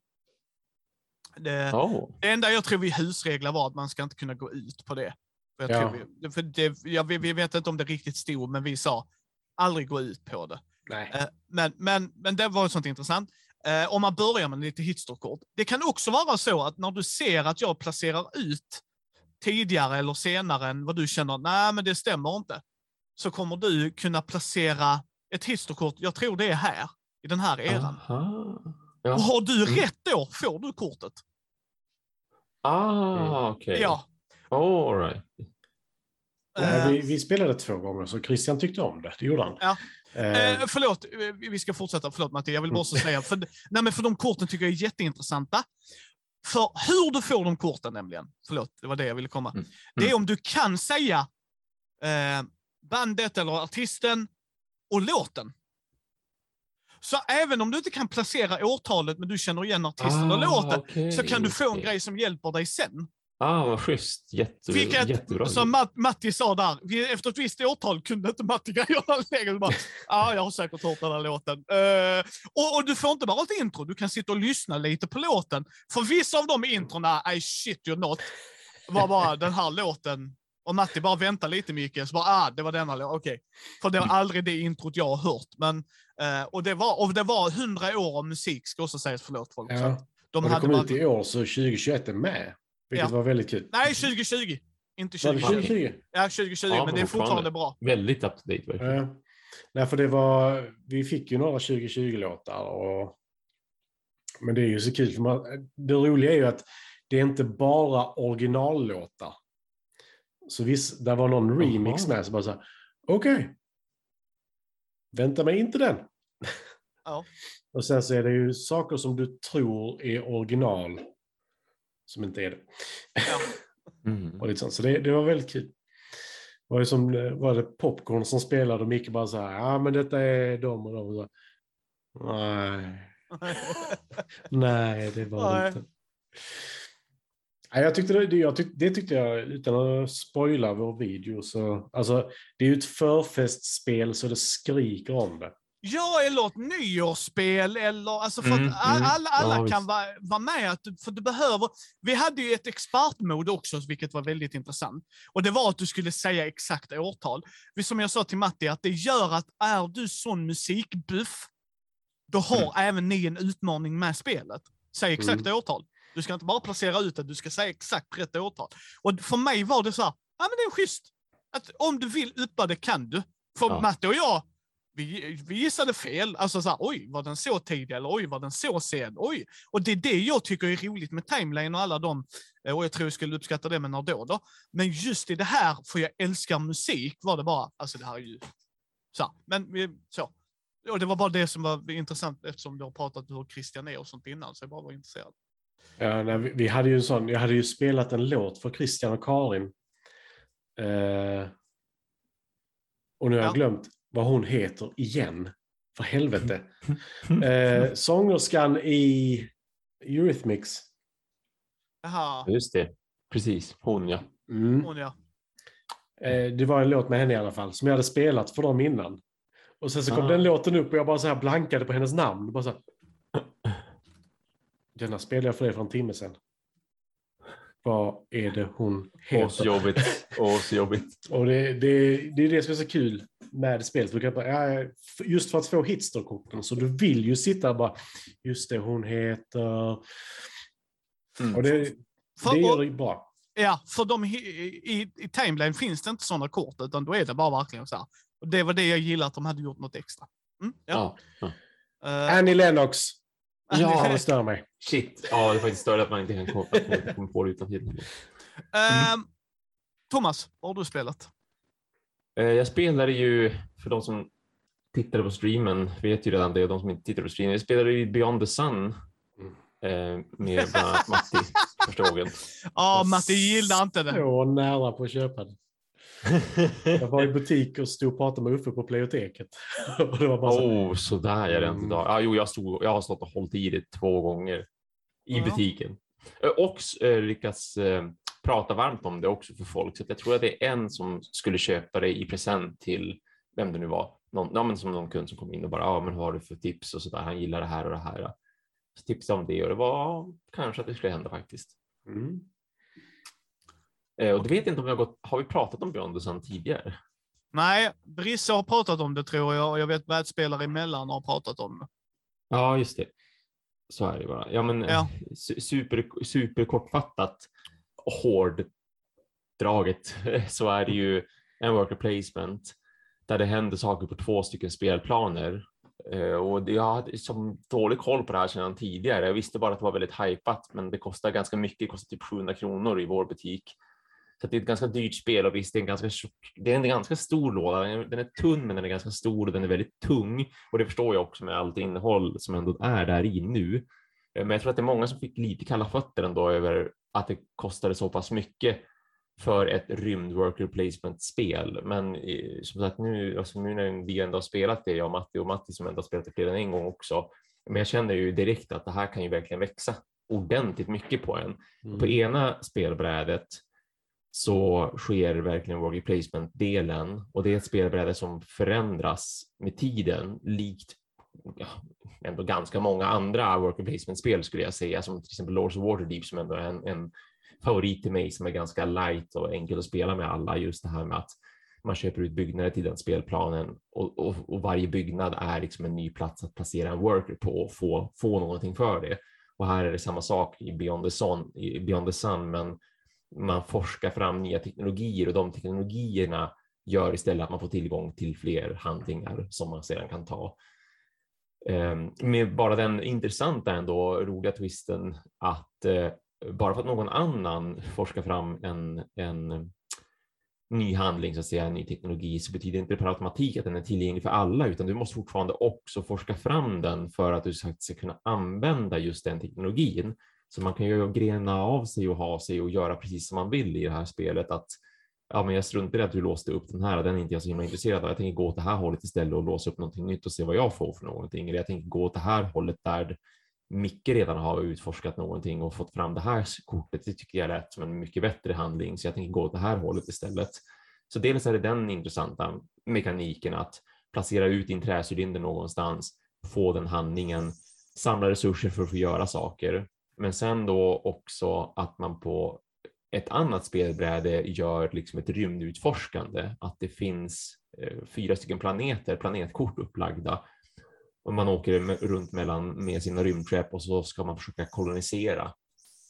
Det, Oh. det enda jag tror vi husreglar var att man ska inte kunna gå ut på det. Jag, Ja. vi, för det, jag, vi, vi vet inte om det riktigt stod, men vi sa aldrig gå ut på det. Nej. Eh, Men, men, men det var sånt intressant. Eh, om man börjar med lite hitstore-kort. Det kan också vara så att när du ser att jag placerar ut tidigare eller senare än vad du känner, nej men det stämmer inte. Så kommer du kunna placera ett hitstore-kort, jag tror det är här, i den här eran. Aha. Och Ja. har du Mm. rätt då får du kortet. Ah, okej. Ja. Oh, all right. Nej, vi, vi spelade två gånger, så Christian tyckte om det. Det gjorde han. Ja. Eh, Eh, förlåt, vi ska fortsätta. Förlåt Matti, jag vill bara så säga. För, nej, men för de korten tycker jag är jätteintressanta. För hur du får de korten nämligen, förlåt, det var det jag ville komma. Mm. Det är om du kan säga eh, bandet eller artisten och låten. Så även om du inte kan placera årtalet men du känner igen artisten och låten, okej, så kan du få en okej. grej som hjälper dig sen. Ah, vad schysst. Jätte, Vilket, jättebra. som Matt, Matti sa där, vi- efter ett visst årtal kunde inte Matti grejerna längre. Bara, ah, jag har säkert hört den här låten. Eh, och, och du får inte bara ett intro, du kan sitta och lyssna lite på låten. För vissa av de introna, I shit you not, var bara den här låten. Och Matti bara vänta lite mycket, så bara, ah, det var denna låt, okej. För det var aldrig det introt jag har hört. Men, eh, och, det var, och det var hundra år av musik, ska också sägas, förlåt folk. Ja. de och det hade kom bara, ut i år, så 2021 är med. Vilket Ja. var väldigt kul. Nej, 2020. Inte Var det 2020. 2020? Ja, 2020, Ja, men men det är fortfarande. bra. Väldigt up to date verkligen. Ja. Nej, för det var, vi fick ju några 2020-låtar. Och, men det är ju så kul. För man, det roliga är ju att det är inte bara originallåtar. Så visst, där var någon remix Jaha. med, så bara så här, okej. Vänta mig inte den. Ja. Och sen så är det ju saker som du tror är original, som inte är det. Ja. Mm. Och lite sånt. Så det, det var väldigt kul. Det var ju som eh, var det Popcorn som spelade och Micke bara så här, ja men detta är de och de. Och så, nej, nej det var det Nej. inte. Nej, jag tyckte det, det- jag tyck, det tyckte jag, utan att spoila vår video, så alltså det är ju ett förfestspel så det skriker om det. Ja, eller ett nyårsspel, eller alltså för Mm, att all- mm. alla, alla Ja, kan vara, vara med. Att, du- för du behöver, vi hade ju ett expertmode också, vilket var väldigt intressant. Och det var att du skulle säga exakt årtal. Vi- Som jag sa till Matti, att det gör att är du sån musikbuff, då har Mm. även ni en utmaning med spelet. Säg exakt Mm. årtal. Du ska inte bara placera ut det, du ska säga exakt rätt årtal. Och för mig var det så här, ja men det är schysst. Att om du vill uppa det kan du. För Ja. Matte och jag, vi, vi gissade fel. Alltså så här, oj, var den så tidig? Eller oj, var den så sen? Oj. Och det är det jag tycker är roligt med Timeline och alla de, eh, och jag tror jag skulle uppskatta det med Nardå då. Men just i det här, för jag älskar musik, var det bara, alltså det här är ju så. här, Men vi- så. Och det var bara det som var intressant eftersom du har pratat hur Christian är och sånt innan, så jag bara var intresserad. Ja, nej, vi, vi hade ju en sån, jag hade ju spelat en låt för Christian och Karin. Eh, och nu har jag Ja. glömt vad hon heter igen. För helvete. Eh, sångerskan i Eurythmics. Jaha, Just det. Precis. Hon ja. Mm. hon ja. Eh, det var en låt med henne i alla fall, som jag hade spelat för dem innan. Och sen så kom Ah. den låten upp och jag bara så här blankade på hennes namn. Bara så här. Denna spelade jag för dig för en timme sedan. Vad är det hon Åh, så heter? jobbigt. Åh, så jobbigt. Och det, det, det är det som är så kul med spelet. Du kan bara, ja, just för att få hitsterkorten, så du vill ju sitta och bara, just det, hon heter... Mm. Och det, För- det gör det bra. Ja, för de, i, i, i Timeline finns det inte sådana kort, utan då är det bara verkligen så här. Och det var det jag gillade, att de hade gjort något extra. Mm, ja. Ja. Eh, Annie Lennox. Ja. Det stör mig. Shit. Ja, det är faktiskt större att man inte kan komma, på det utan titeln. ehm, Thomas, vad har du spelat? Eh, Jag spelade ju, för de som tittade på streamen vet ju redan det och de som inte tittade på streamen. Vi spelade ju Beyond the Sun Mm. eh, med bland annat Matti första gången. Ja, Matti gillar inte det. Så nära på att köpa det. Jag var i butik och stod och pratade med Uffe på Playoteket. Och det var bara så, oh, sådär är det inte Mm. idag. Ja, jo, jag, stod, jag har stått och hållit i det två gånger i Ja. butiken. Och eh, lyckats eh, prata varmt om det också för folk. Så jag tror att det är en som skulle köpa det i present till vem det nu var. Någon, ja, men som någon kund som kom in och bara, ja, men vad har du för tips och så där. Han gillar det här och det här. Så tipsade om det och det var kanske att det skulle hända faktiskt. mm. Eh, och det vet inte om vi har gått, har vi pratat om Sun tidigare? Nej, Brisse har pratat om det tror jag och jag vet brädspelare emellan har pratat om det. Ja, just det. Så är det bara. Ja, men Ja. su- super, super kortfattat och hårddraget så är det ju en worker placement där det händer saker på två stycken spelplaner. Eh, Och jag hade som dålig koll på det här sedan tidigare. Jag visste bara att det var väldigt hypat, men det kostar ganska mycket. Det kostar typ 700 kronor i vår butik. Så det är ett ganska dyrt spel och visst, det är en ganska, det är en ganska stor låda. Den är- tunn, men den är ganska stor och den är väldigt tung. Och det förstår jag också med allt innehåll som ändå är där i nu. Eh, Men jag tror att det är många som fick lite kalla fötter ändå över att det kostade så pass mycket för ett rymd worker placement-spel. Men eh, som sagt, nu, alltså nu när vi ändå har spelat det, jag och Matti, och Matti som ändå har spelat det fler än en gång också, men jag känner ju direkt att det här kan ju verkligen växa ordentligt mycket på en. Mm. På ena spelbrädet så sker verkligen worker placement-delen och det är ett spelbräde som förändras med tiden likt ja, ändå ganska många andra worker placement-spel skulle jag säga, som till exempel Lords of Waterdeep som ändå är en, en favorit till mig som är ganska light och enkel att spela med alla. Just det här med att man köper ut byggnader till den spelplanen och, och, och varje byggnad är liksom en ny plats att placera en worker på och få, få någonting för det. Och här är det samma sak i Beyond the Sun, i Beyond the Sun men man forskar fram nya teknologier och de teknologierna gör istället att man får tillgång till fler handlingar som man sedan kan ta. Ehm, med bara den intressanta ändå roliga twisten att eh, bara för att någon annan forskar fram en, en ny handling, så att säga, en ny teknologi, så betyder inte det per automatik att den är tillgänglig för alla, utan du måste fortfarande också forska fram den för att du ska ska kunna använda just den teknologin. Så man kan ju grena av sig och ha sig och göra precis som man vill i det här spelet. Att ja, men jag struntar i att du låste upp den här, den är inte jag så himla intresserad av. Jag tänker gå åt det här hållet istället och låsa upp någonting nytt och se vad jag får för någonting. Eller jag tänker gå åt det här hållet där Micke redan har utforskat någonting och fått fram det här kortet. Det tycker jag lät som en mycket bättre handling, så jag tänker gå åt det här hållet istället. Så dels är det den intressanta mekaniken att placera ut din träcylinder någonstans, få den handlingen, samla resurser för att få göra saker. Men sen då också att man på ett annat spelbräde gör liksom ett rymdutforskande, att det finns eh, fyra stycken planeter, planetkort upplagda och man åker runt mellan med sina rymdskepp och så ska man försöka kolonisera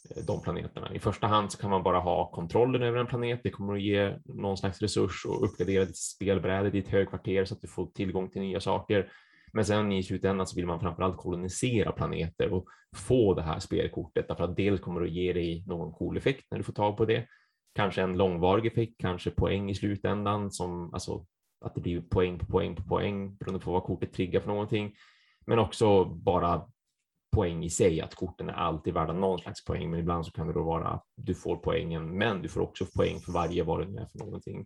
eh, de planeterna. I första hand så kan man bara ha kontrollen över en planet. Det kommer att ge någon slags resurs och uppgradera ditt spelbräde, ditt högkvarter så att du får tillgång till nya saker. Men sen i slutändan så vill man framförallt kolonisera planeter och få det här spelkortet därför att dels kommer det att ge dig någon cool effekt när du får tag på det. Kanske en långvarig effekt, kanske poäng i slutändan som alltså att det blir poäng på poäng på poäng beroende på vad kortet triggar för någonting. Men också bara poäng i sig, att korten är alltid värda någon slags poäng, men ibland så kan det då vara att du får poängen, men du får också poäng för varje vad det nu är för någonting.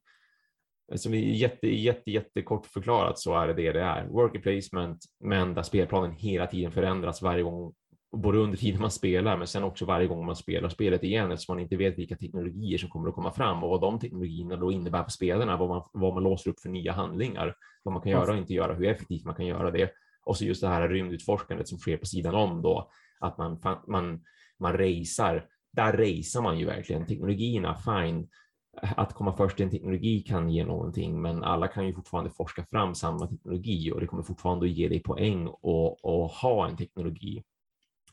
Eh, som är jätte, jätte, jättekort förklarat så är det det det är. Worker placement, men där spelplanen hela tiden förändras varje gång, både under tiden man spelar, men sen också varje gång man spelar spelet igen, eftersom man inte vet vilka teknologier som kommer att komma fram och vad de teknologierna då innebär för spelarna, vad man, vad man låser upp för nya handlingar, vad man kan göra och inte göra, hur effektivt man kan göra det. Och så just det här rymdutforskandet som sker på sidan om då, att man, man, man racear. Där racear man ju verkligen teknologierna, fine. Att komma först i en teknologi kan ge någonting, men alla kan ju fortfarande forska fram samma teknologi och det kommer fortfarande att ge dig poäng och, och ha en teknologi.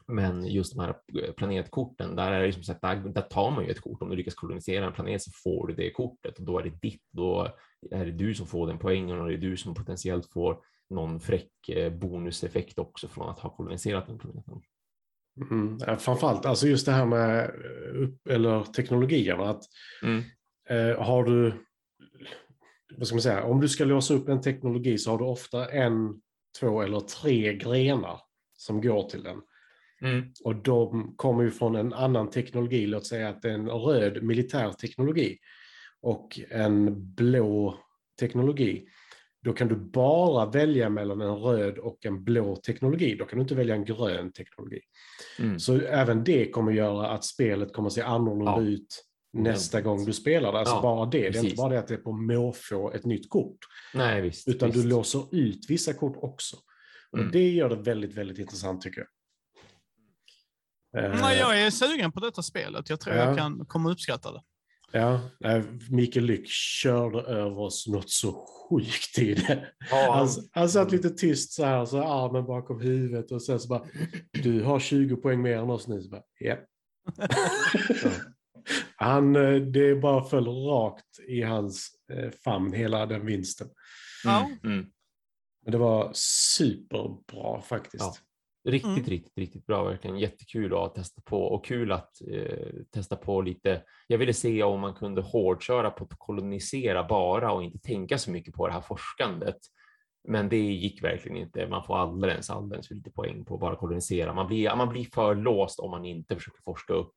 Men just de här planetkorten, där är det som sagt, där, där tar man ju ett kort. Om du lyckas kolonisera en planet så får du det kortet och då är det ditt. Då är det du som får den poängen och det är du som potentiellt får någon fräck eh, bonuseffekt också från att ha koloniserat den planeten. Mm. Framförallt alltså just det här med upp, eller teknologierna. Att, Mm. Eh, har du, vad ska man säga, om du ska låsa upp en teknologi så har du ofta en, två eller tre grenar som går till den. Mm. Och de kommer ju från en annan teknologi, låt säga att det är en röd militär teknologi och en blå teknologi. Då kan du bara välja mellan en röd och en blå teknologi. Då kan du inte välja en grön teknologi. Mm. Så även det kommer göra att spelet kommer se annorlunda Ja. ut nästa gång du spelar det. Alltså Ja, bara det. Det är inte precis. bara det att det är på måfå ett nytt kort. Nej, visst. Utan visst. du låser ut vissa kort också. Och Mm. det gör det väldigt, väldigt intressant tycker jag. Eh, Nej, jag är sugen på detta spelet. Jag tror Ja. jag kan kommer uppskatta det. Ja, nej, Mikael Lyck körde över oss något så sjukt i det. Ja, Han, han, satt lite tyst så här, så armen bakom huvudet och sen så bara, du har 20 poäng mer än oss nu. Så bara, ja. han, eh, det bara föll rakt i hans eh, famn, hela den vinsten. Ja. mm, mm. Men det var superbra faktiskt. Ja. Riktigt, Mm. riktigt, riktigt bra. Verkligen jättekul att testa på och kul att eh, testa på lite. Jag ville se om man kunde hårdköra på att kolonisera bara och inte tänka så mycket på det här forskandet. Men det gick verkligen inte. Man får alldeles, alldeles för lite poäng på att bara kolonisera. Man blir, man blir för låst om man inte försöker forska upp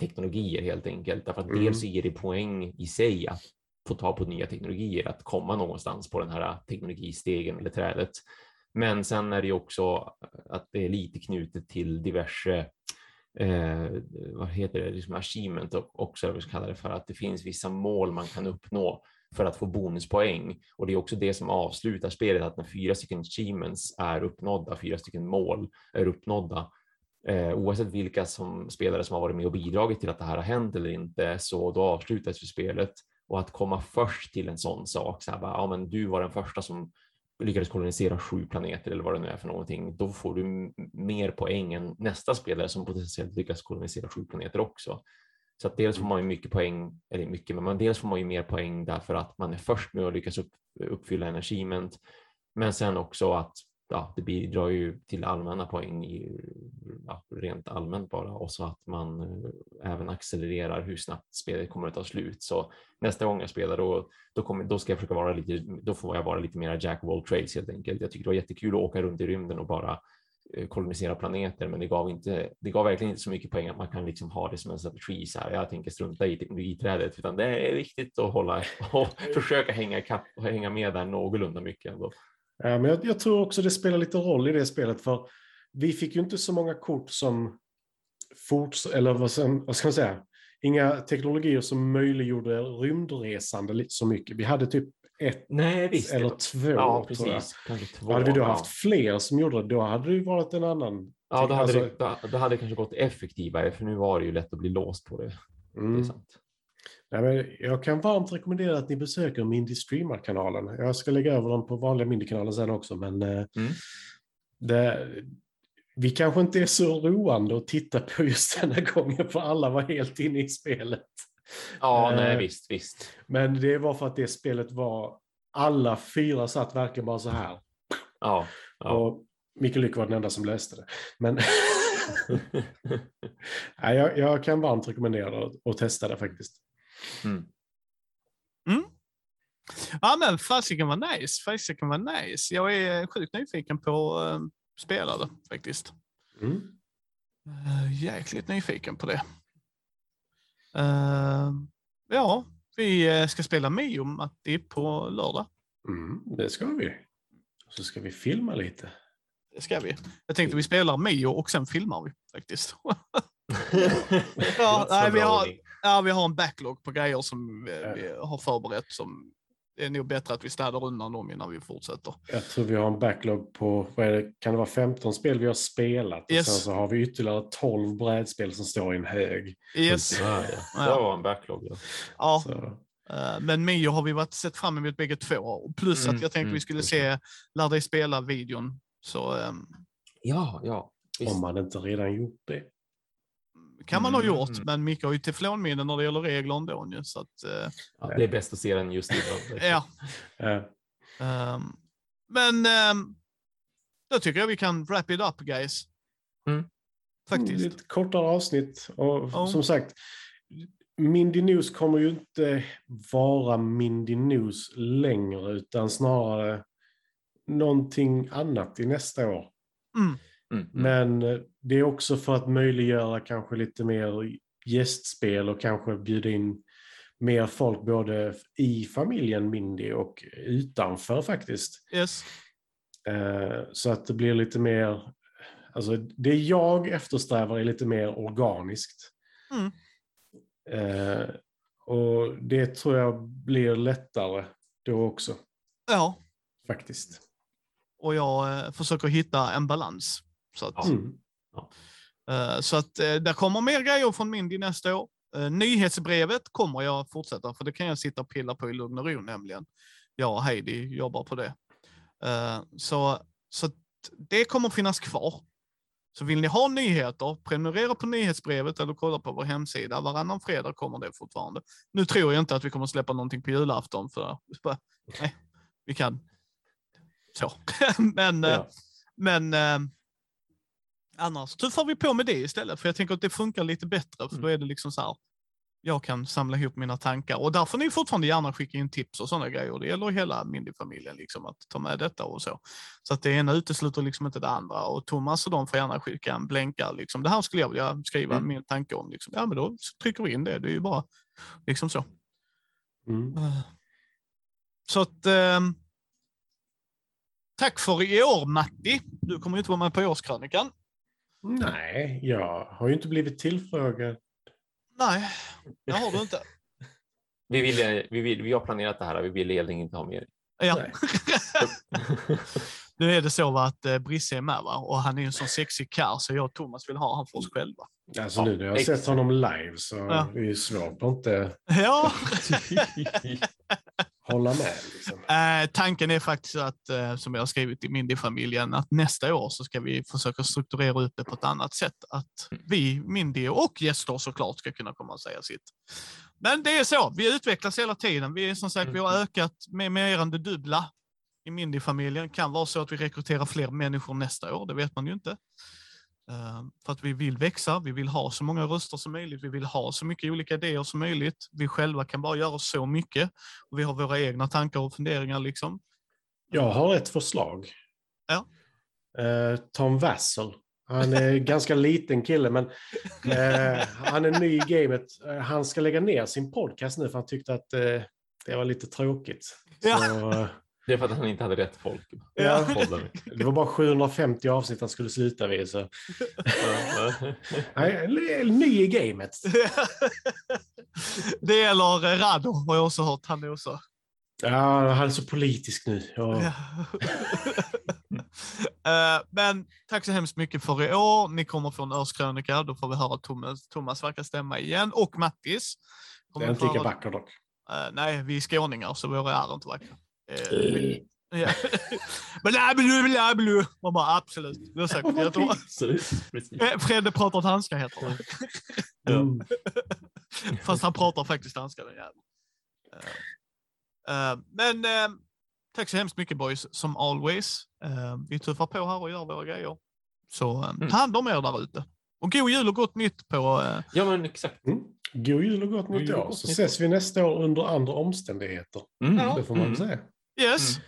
teknologier helt enkelt. Därför att Mm. dels ger det poäng i sig att få ta på nya teknologier, att komma någonstans på den här teknologistegen eller trädet. Men sen är det ju också att det är lite knutet till diverse eh, vad heter det, liksom achievement och också, vad vi ska kalla det för, att det finns vissa mål man kan uppnå för att få bonuspoäng. Och det är också det som avslutar spelet, att när fyra stycken achievements är uppnådda, fyra stycken mål är uppnådda, eh, oavsett vilka som spelare som har varit med och bidragit till att det här har hänt eller inte, så då avslutas ju spelet. Och att komma först till en sån sak, så här bara, ja men du var den första som lyckades kolonisera sju planeter eller vad det nu är för någonting, då får du mer poäng än nästa spelare som potentiellt lyckas kolonisera sju planeter också. Så att dels får man ju mycket poäng, eller mycket, men dels får man ju mer poäng därför att man är först med att lyckas upp, uppfylla en achievement. Men sen också att ja, det bidrar ju till allmänna poäng i, rent allmänt bara och så att man eh, även accelererar hur snabbt spelet kommer att ta slut. Så nästa gång jag spelar då, då, kommer, då ska jag försöka vara lite, då får jag vara lite mer Jack of all trades helt enkelt. Jag tycker det var jättekul att åka runt i rymden och bara eh, kolonisera planeter, men det gav, inte, det gav verkligen inte så mycket poäng att man kan liksom ha det som en strategi. Så här, jag tänker strunta i teknologiträdet, utan det är viktigt att hålla och försöka hänga, kapp, och hänga med där någorlunda mycket ändå. Ja, men jag, jag tror också det spelar lite roll i det spelet, för vi fick ju inte så många kort som forts eller vad, som, vad ska man säga, inga teknologier som möjliggjorde rymdresande lite så mycket. Vi hade typ ett Nej, visst. eller det- två, ja, precis. Två. Hade vi då ja. haft fler som gjorde det, då hade det ju varit en annan. Ja, då hade, alltså- det, då hade det kanske gått effektivare, för nu var det ju lätt att bli låst på det. Det är Mm. sant. Nej, men jag kan varmt rekommendera att ni besöker Mindy Streamar-kanalen. Jag ska lägga över den på vanliga Mindy-kanalen sen också, men eh, Mm. det, vi kanske inte är så roande att titta på just denna gången, för alla var helt inne i spelet. Ja, Eh, nej, visst, visst. Men det var för att det spelet var, alla fyra satt verkligen bara så här. Ja, ja. Och Mikael Lyck var den enda som läste det. Men nej, jag, jag kan varmt rekommendera och testa det faktiskt. Mm. Ja, men fasiken var nice. Fasiken var nice. Jag är sjukt nyfiken på att spela det faktiskt. Mm. Uh, jäkligt nyfiken på det. Uh, ja, vi eh, ska spela Mio Matti på lördag. Mm, det ska vi. Så ska vi filma lite. Det ska vi. Jag tänkte vi spelar Mio och sen filmar vi faktiskt. Ja, nej, vi har- ja, vi har en backlog på grejer som vi, vi har förberett som det är nog bättre att vi städar undan dem innan vi fortsätter. Jag tror vi har en backlog på, vad är det, kan det vara 15 spel vi har spelat? Och Yes. sen så har vi ytterligare 12 brädspel som står i en hög. Yes. Ja, ja. Ja. Det var en backlog. Ja. Ja, Så, eh, men Mio har vi varit sett fram emot bägge två. Och Plus Mm, att jag tänkte mm, vi skulle se Lär dig spela-videon. Så ehm, ja, ja. Visst. om man inte redan gjort det. Kan man ha Mm. gjort, men Micke har ju teflonminne när det gäller regler ändå. ju, Så att, eh, Ja, det är bäst att se den just idag. ja. Ehm, men ehm, då tycker jag vi kan wrap it up guys. Mm. Faktiskt. Lite kortare avsnitt. Och Ja. som sagt, Mindy News kommer ju inte vara Mindy News längre, utan snarare någonting annat i nästa år. Mm. Mm, mm. Men eh, det är också för att möjliggöra kanske lite mer gästspel och kanske bjuda in mer folk både i familjen Mindy och utanför faktiskt. Yes. Eh, Så att det blir lite mer, alltså det jag eftersträvar är lite mer organiskt. Mm. Eh, Och det tror jag blir lättare då också, Ja, faktiskt. och jag försöker hitta en balans. Så att, Ja. Mm. eh, så att eh, det kommer mer grejer från Mindy nästa år. Eh, nyhetsbrevet kommer jag fortsätta, för det kan jag sitta och pilla på i lugn och ro nämligen. Jag och Heidi jobbar på det. Så så att det kommer finnas kvar. Så vill ni ha nyheter, prenumerera på nyhetsbrevet eller kolla på vår hemsida. Varannan fredag kommer det fortfarande. Nu tror jag inte att vi kommer släppa någonting på julafton, för nej, vi kan så. men Ja. men annars tuffar vi på med det istället, för jag tänker att det funkar lite bättre, för då är det liksom så här, jag kan samla ihop mina tankar och där får ni fortfarande gärna skicka in tips och sådana grejer. Det gäller hela Mindy-familjen, liksom, att ta med detta och så. Så att det ena utesluter liksom inte det andra och Thomas och de får gärna skicka en blänkare. Liksom. Det här skulle jag vilja skriva Mm. min tanke om. Liksom. Ja, men då trycker vi in det. Det är ju bara liksom så. Mm. Eh, Så att... ehm, tack för i år, Matti. Du kommer inte vara med på årskrönikan. Nej, jag har ju inte blivit tillfrågad. Nej, det har du inte. Vi, vill, vi, vill, vi har planerat det här, vi vill egentligen inte ha mer. Ja. Nu är det så va, att eh, Brisse är med va? och han är en sån sexig karl så jag och Thomas vill ha han för oss själva. Alltså nu när jag har sett honom live så Ja. är det ju svårt att inte Ja, hålla med. Liksom. eh, tanken är faktiskt att, eh, som jag har skrivit i Mindy-familjen, att nästa år så ska vi försöka strukturera upp det på ett annat sätt. Att vi, Mindy och gäster såklart ska kunna komma och säga sitt. Men det är så, vi utvecklas hela tiden. Vi, är som sagt, vi har ökat med mer än det dubbla i Mindy-familjen. kan vara så att vi rekryterar fler människor nästa år, det vet man ju inte. Eh, För att vi vill växa, vi vill ha så många röster som möjligt, vi vill ha så mycket olika idéer som möjligt. Vi själva kan bara göra så mycket. Och vi har våra egna tankar och funderingar liksom. Jag har ett förslag. Ja. Eh, Tom Wassel. Han är ganska liten kille, men eh, han är ny i gamet. Han ska lägga ner sin podcast nu för han tyckte att det var lite tråkigt. Ja. Så, Det är för att han inte hade rätt folk. Ja. Det var bara 750 avsnitt han skulle sluta vid. Så. Nej, ny i gamet. det gäller Rado har jag också hört. Han är också. Ja, han är så politisk nu. Ja. Eh, Men tack så hemskt mycket för i år. Ni kommer få en årskrönika. Då får vi höra Thomas, Thomas vackra stämma igen. Och Mattis. Det är inte lika vacker dock. Eh, nej, vi är skåningar så våra är inte vackra. Eh, vi- ja. Man bara absolut. Det är säkert. Jag tror, Precis, precis. Eh, Fredde pratar danska heter det. Mm. Fast han pratar faktiskt danska den jäveln. Eh, eh, men eh, tack så hemskt mycket boys, som always. Eh, vi tuffar på här och gör våra grejer. Så eh, Mm. ta hand om er där ute. Och god jul och gott nytt på... Eh, Ja, men exakt. Mm. God jul och gott God nytt år. Så ses vi nästa år under andra omständigheter. Mm. Det får man Mm. säga. Yes. Mm.